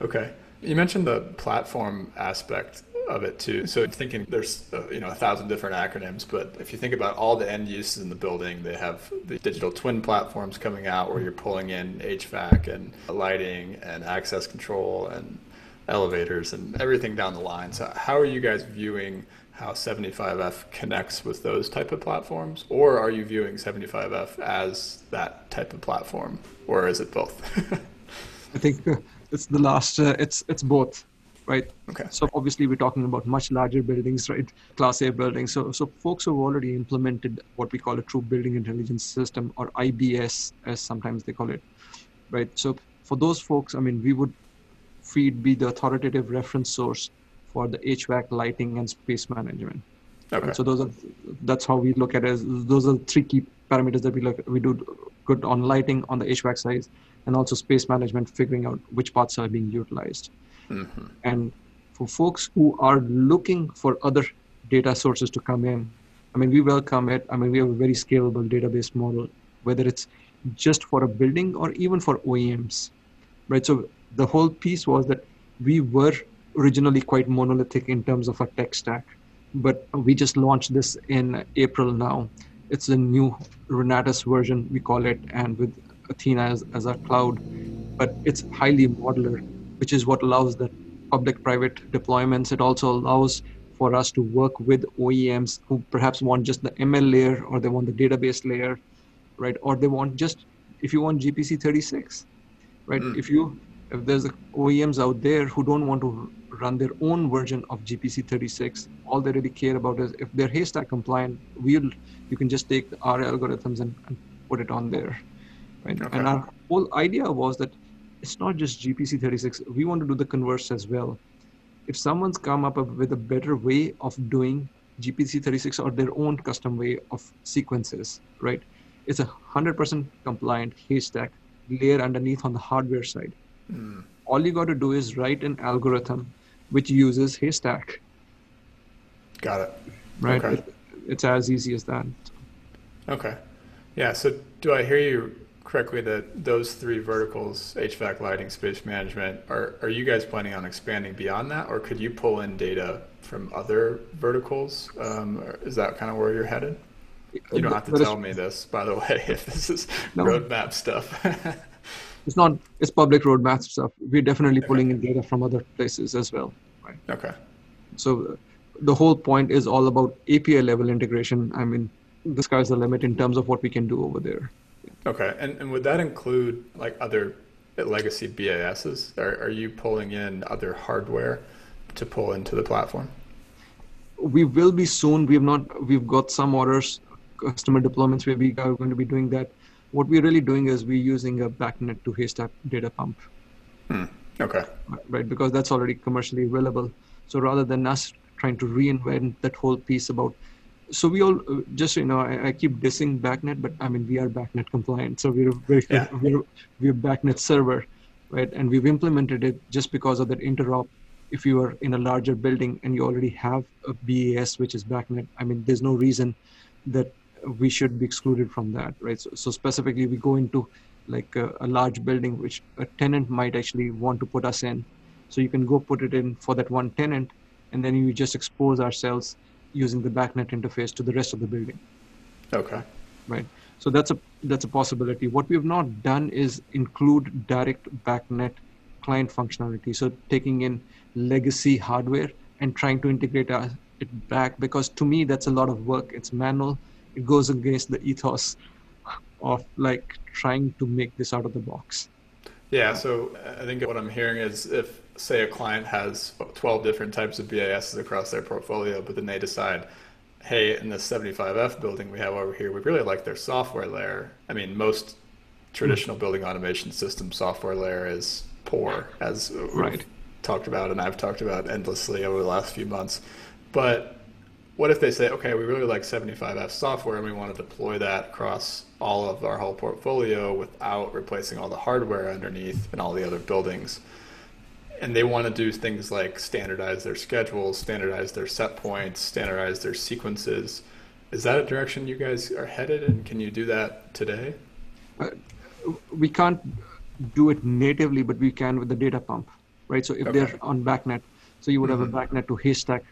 Okay. You mentioned the platform aspect of it too. So thinking there's uh, you know a thousand different acronyms, but if you think about all the end uses in the building, they have the digital twin platforms coming out where you're pulling in HVAC and lighting and access control and elevators and everything down the line. So how are you guys viewing how 75F connects with those type of platforms, or are you viewing 75F as that type of platform, or is it both? I think it's the last. Uh, it's it's both right? Okay. So obviously we're talking about much larger buildings, right? Class A buildings. So so folks have already implemented what we call a true building intelligence system or IBS as sometimes they call it. Right. So for those folks, I mean we would feed be the authoritative reference source for the HVAC lighting and space management. Okay. So those are that's how we look at it. Those are three key parameters that we look we do good on lighting on the HVAC side and also space management, figuring out which parts are being utilized. Mm-hmm. And for folks who are looking for other data sources to come in, I mean, we welcome it. I mean, we have a very scalable database model, whether it's just for a building or even for OEMs, right? So the whole piece was that we were originally quite monolithic in terms of our tech stack, but we just launched this in April now. It's a new Renatus version, we call it, and with Athena as, as our cloud, but it's highly modular which is what allows the public-private deployments. It also allows for us to work with OEMs who perhaps want just the ML layer or they want the database layer, right? Or they want just if you want GPC 36, right? Mm. If you if there's OEMs out there who don't want to run their own version of GPC 36, all they really care about is if they're Haystack compliant, we'll you can just take our algorithms and, and put it on there, right? Okay. And our whole idea was that it's not just GPC 36. We want to do the converse as well. If someone's come up with a better way of doing GPC 36 or their own custom way of sequences, right? It's a 100% compliant haystack layer underneath on the hardware side. Mm. All you got to do is write an algorithm which uses haystack. Got it. Right? Okay. It, it's as easy as that. Okay. Yeah. So do I hear you correctly that those three verticals, HVAC, lighting, space management, are, are you guys planning on expanding beyond that, or could you pull in data from other verticals? Um, is that kind of where you're headed? You don't have to tell me this, by the way, if this is no. roadmap stuff. it's not. It's public roadmap stuff. We're definitely pulling in data from other places as well. Right. Okay. So the whole point is all about API level integration. I mean, the sky's the limit in terms of what we can do over there. Okay, and, and would that include like other legacy BASs? Are, are you pulling in other hardware to pull into the platform? we will be soon. We've not. We've got some orders, customer deployments where we are going to be doing that. What we're really doing is we're using a BACnet to Haystack data pump. Hmm. Okay. Right, because that's already commercially available. So rather than us trying to reinvent that whole piece about so we all just you know I, I, keep dissing BACnet but I mean we are BACnet compliant, so we're very yeah. we're we're BACnet server, right? And we've implemented it just because of that interop. If you are in a larger building and you already have a BAS which is BACnet I mean there's no reason that we should be excluded from that, right? So, so specifically we go into like a, a large building which a tenant might actually want to put us in, so you can go put it in for that one tenant, and then you just expose ourselves using the BACnet interface to the rest of the building. Okay. Right. So that's a that's a possibility. What we have not done is include direct BACnet client functionality. So taking in legacy hardware and trying to integrate uh, it back because to me that's a lot of work. It's manual. It goes against the ethos of like trying to make this out of the box. Yeah. So I think what I'm hearing is if say a client has 12 different types of BASs across their portfolio, but then they decide, hey, in this 75F building we have over here, we really like their software layer. I mean, most traditional building automation system software layer is poor, as right. talked about and I've talked about endlessly over the last few months. But what if they say, okay, we really like 75F software and we want to deploy that across all of our whole portfolio without replacing all the hardware underneath and all the other buildings? and they want to do things like standardize their schedules, standardize their set points, standardize their sequences. Is that a direction you guys are headed, and can you do that today? Uh, we can't do it natively, but we can with the data pump, right? So if okay. they're on BACnet, so you would mm-hmm. have a mm-hmm. BACnet to Haystack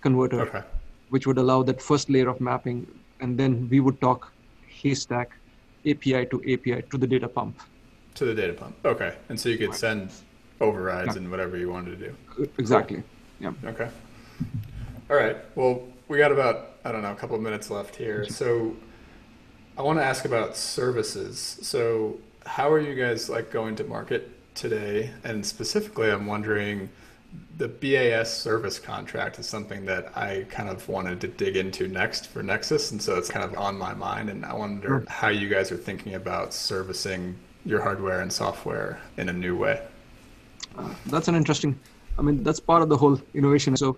converter, okay. Which would allow that first layer of mapping, and then we would talk Haystack API to API to the data pump. To the data pump. Okay, and so you could send overrides yeah. and whatever you wanted to do. Exactly. Yeah. Okay. All right. Well, we got about I don't know a couple of minutes left here, so I want to ask about services. So, how are you guys like going to market today? And specifically, I'm wondering the BAS service contract is something that I kind of wanted to dig into next for Nexus, and so it's kind of on my mind. And I wonder how you guys are thinking about servicing your hardware and software in a new way. That's an interesting i mean that's part of the whole innovation. So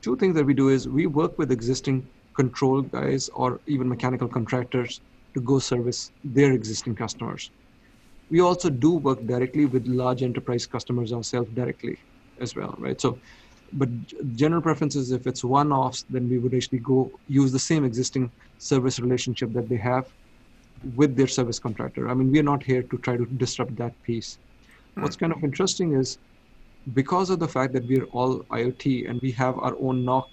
two things that we do is we work with existing control guys or even mechanical contractors to go service their existing customers we also do work directly with large enterprise customers ourselves directly as well right? So but general preference is if it's one-offs then we would actually go use the same existing service relationship that they have with their service contractor. I mean we're not here to try to disrupt that piece. Hmm. What's kind of interesting is because of the fact that we're all IoT and we have our own NOC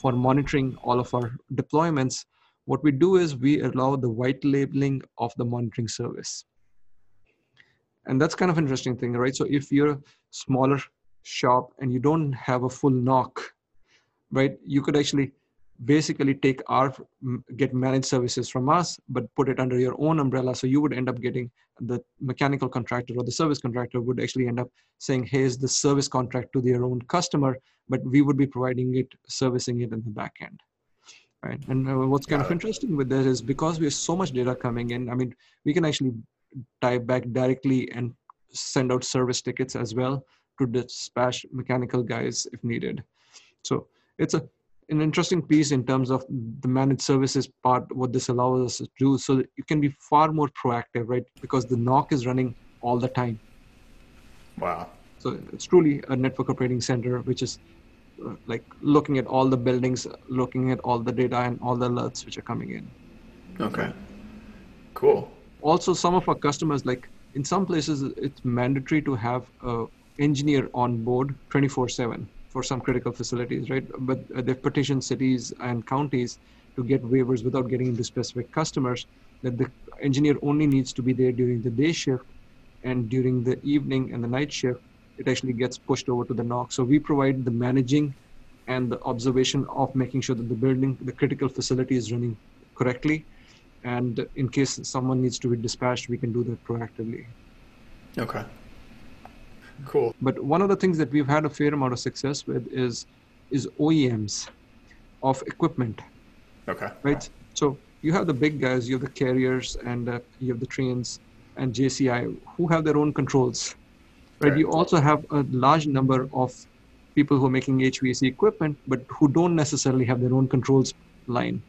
for monitoring all of our deployments, what we do is we allow the white labeling of the monitoring service. And that's kind of interesting thing, right? So if you're a smaller shop and you don't have a full NOC right, you could actually basically take our get managed services from us but put it under your own umbrella. So you would end up getting the mechanical contractor or the service contractor would actually end up saying here's the service contract to their own customer? But we would be providing it servicing it in the back end right? And uh, what's kind of interesting with that is because we have so much data coming in i mean we can actually tie back directly and send out service tickets as well to dispatch mechanical guys if needed. So it's a an interesting piece in terms of the managed services part what this allows us to do. So that you can be far more proactive right? Because the NOC is running all the time. Wow. So it's truly a network operating center which is uh, like looking at all the buildings looking at all the data and all the alerts which are coming in. Okay. Cool also some of our customers like in some places it's mandatory to have a engineer on board 24 7 for some critical facilities, right? But uh, they've petitioned cities and counties to get waivers without getting into specific customers. That the engineer only needs to be there during the day shift, and during the evening and the night shift, it actually gets pushed over to the NOC. So we provide the managing and the observation of making sure that the building, the critical facility is running correctly. And in case someone needs to be dispatched, we can do that proactively. Okay. Cool. But one of the things that we've had a fair amount of success with is is OEMs of equipment. Okay. Right. So you have the big guys, you have the carriers, and uh, you have the Tranes and JCI who have their own controls. Right. Right. You also have a large number of people who are making HVAC equipment, but who don't necessarily have their own controls line.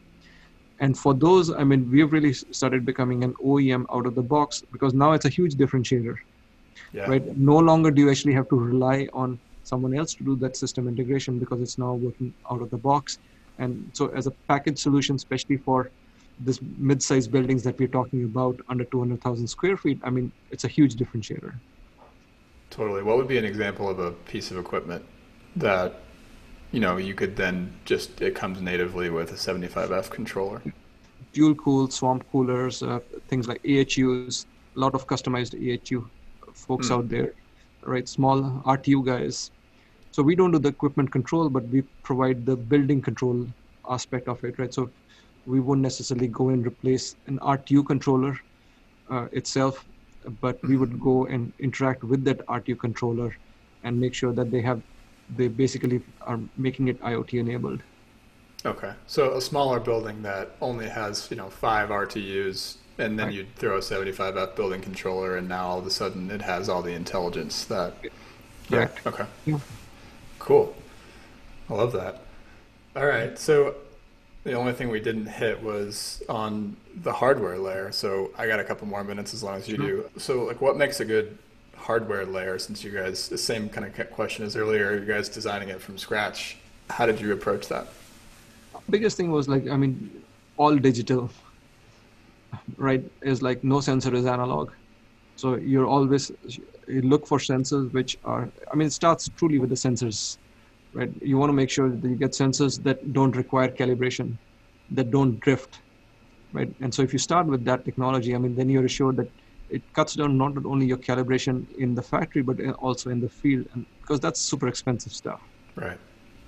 And for those, I mean, we've really started becoming an OEM out of the box because now it's a huge differentiator Yeah. right no longer do you actually have to rely on someone else to do that system integration because it's now working out of the box and so as a package solution especially for this mid-sized buildings that we're talking about under 200000 square feet i mean it's a huge differentiator Totally. What would be an example of a piece of equipment that you know you could then just it comes natively with a 75F controller? fuel cooled swamp coolers uh, things like ahus a lot of customized ahu folks Hmm. out there right small rtu guys so we don't do the equipment control but we provide the building control aspect of it right so we won't necessarily go and replace an rtu controller uh, itself but we would go and interact with that rtu controller and make sure that they have they basically are making it iot enabled Okay. So a smaller building that only has, you know, five RTUs and then Right. you'd throw a 75F building controller and now all of a sudden it has all the intelligence that Yeah. Okay. Yeah. Cool. I love that. All right. So the only thing we didn't hit was on the hardware layer. So I got a couple more minutes as long as you Sure. do. So like what makes a good hardware layer since you guys the same kind of question as earlier, you guys designing it from scratch. How did you approach that? biggest thing was like i mean all digital right is like no sensor is analog so you're always you look for sensors which are i mean it starts truly with the sensors right you want to make sure that you get sensors that don't require calibration that don't drift right and so if you start with that technology i mean then you're assured that it cuts down not only your calibration in the factory but also in the field and because that's super expensive stuff Right.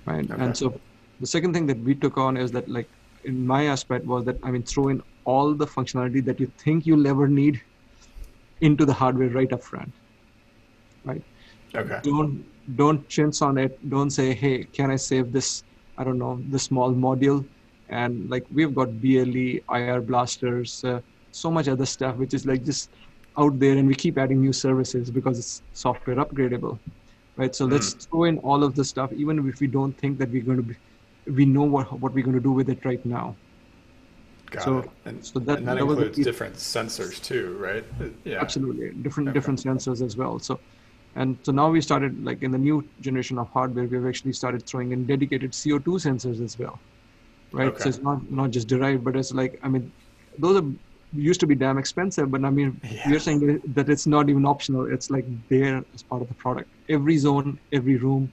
right Okay. and so the second thing that we took on is that like in my aspect was that i mean throw in all the functionality that you think you'll ever need into the hardware right up front right Okay. don't don't chintz on it don't say hey can i save this i don't know this small module and like we've got ble ir blasters uh, so much other stuff which is like just out there and we keep adding new services because it's software upgradable right so let's throw in all of the stuff even if we don't think that we're going to be we know what what we're going to do with it right now Got So- it. And, so that- and that, that the includes different sensors too, right? Uh, Yeah. absolutely different Okay. different sensors as well so and so now we started like in the new generation of hardware we've actually started throwing in dedicated co2 sensors as well right Okay. so it's not not just derived but it's like i mean those are used to be damn expensive but i mean Yeah. we're saying that, it's not even optional. It's like there as part of the product. Every zone every room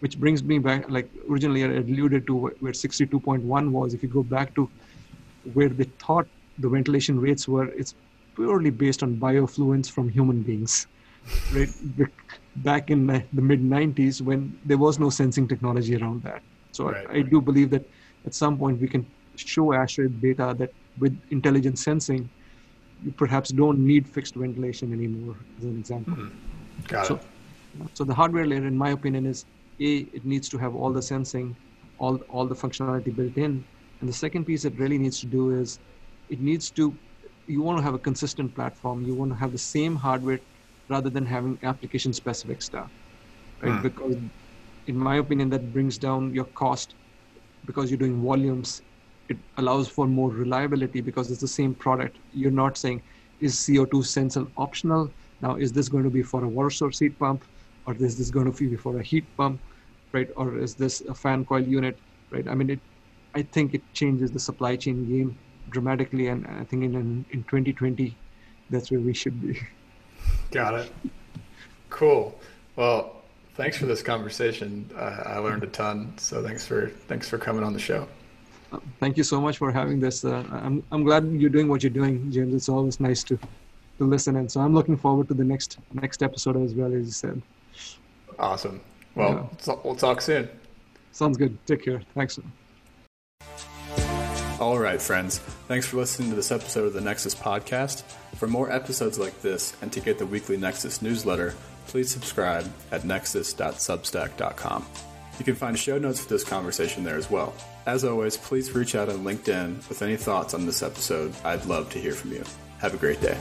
which brings me back like originally i alluded to where 62.1 was. If you go back to where they thought the ventilation rates were it's purely based on bioeffluents from human beings right? Back in the, mid 90s when there was no sensing technology around that. So Right. I, I do believe that at some point we can show ASHRAE data that with intelligent sensing you perhaps don't need fixed ventilation anymore as an example Mhm. Got so, it. so the hardware layer, in my opinion, is a it needs to have all the sensing, all all the functionality built in, and the second piece it really needs to do is it needs to you want to have a consistent platform. You want to have the same hardware rather than having application specific stuff, right? Hmm. Because in my opinion, that brings down your cost because you're doing volumes. It allows for more reliability because it's the same product. You're not saying is CO2 sensor optional? Now, is this going to be for a water source heat pump, or is this going to be for a heat pump, right? Or is this a fan coil unit, right? I mean, it. I think it changes the supply chain game dramatically, and I think in in, in 2020, that's where we should be. Got it. Cool. Well, thanks for this conversation. I learned a ton. So thanks for thanks for coming on the show. Thank you so much for having this. Uh, I'm I'm glad you're doing what you're doing, James. It's always nice to to listen, and so I'm looking forward to the next next episode as well as you said. Awesome. Well, so- we'll talk soon. Sounds good. Take care. Thanks. All right, friends. Thanks for listening to this episode of the Nexus Podcast. For more episodes like this and to get the weekly Nexus newsletter, please subscribe at nexus.substack.com. You can find show notes for this conversation there as well. As always, please reach out on LinkedIn with any thoughts on this episode. I'd love to hear from you. Have a great day.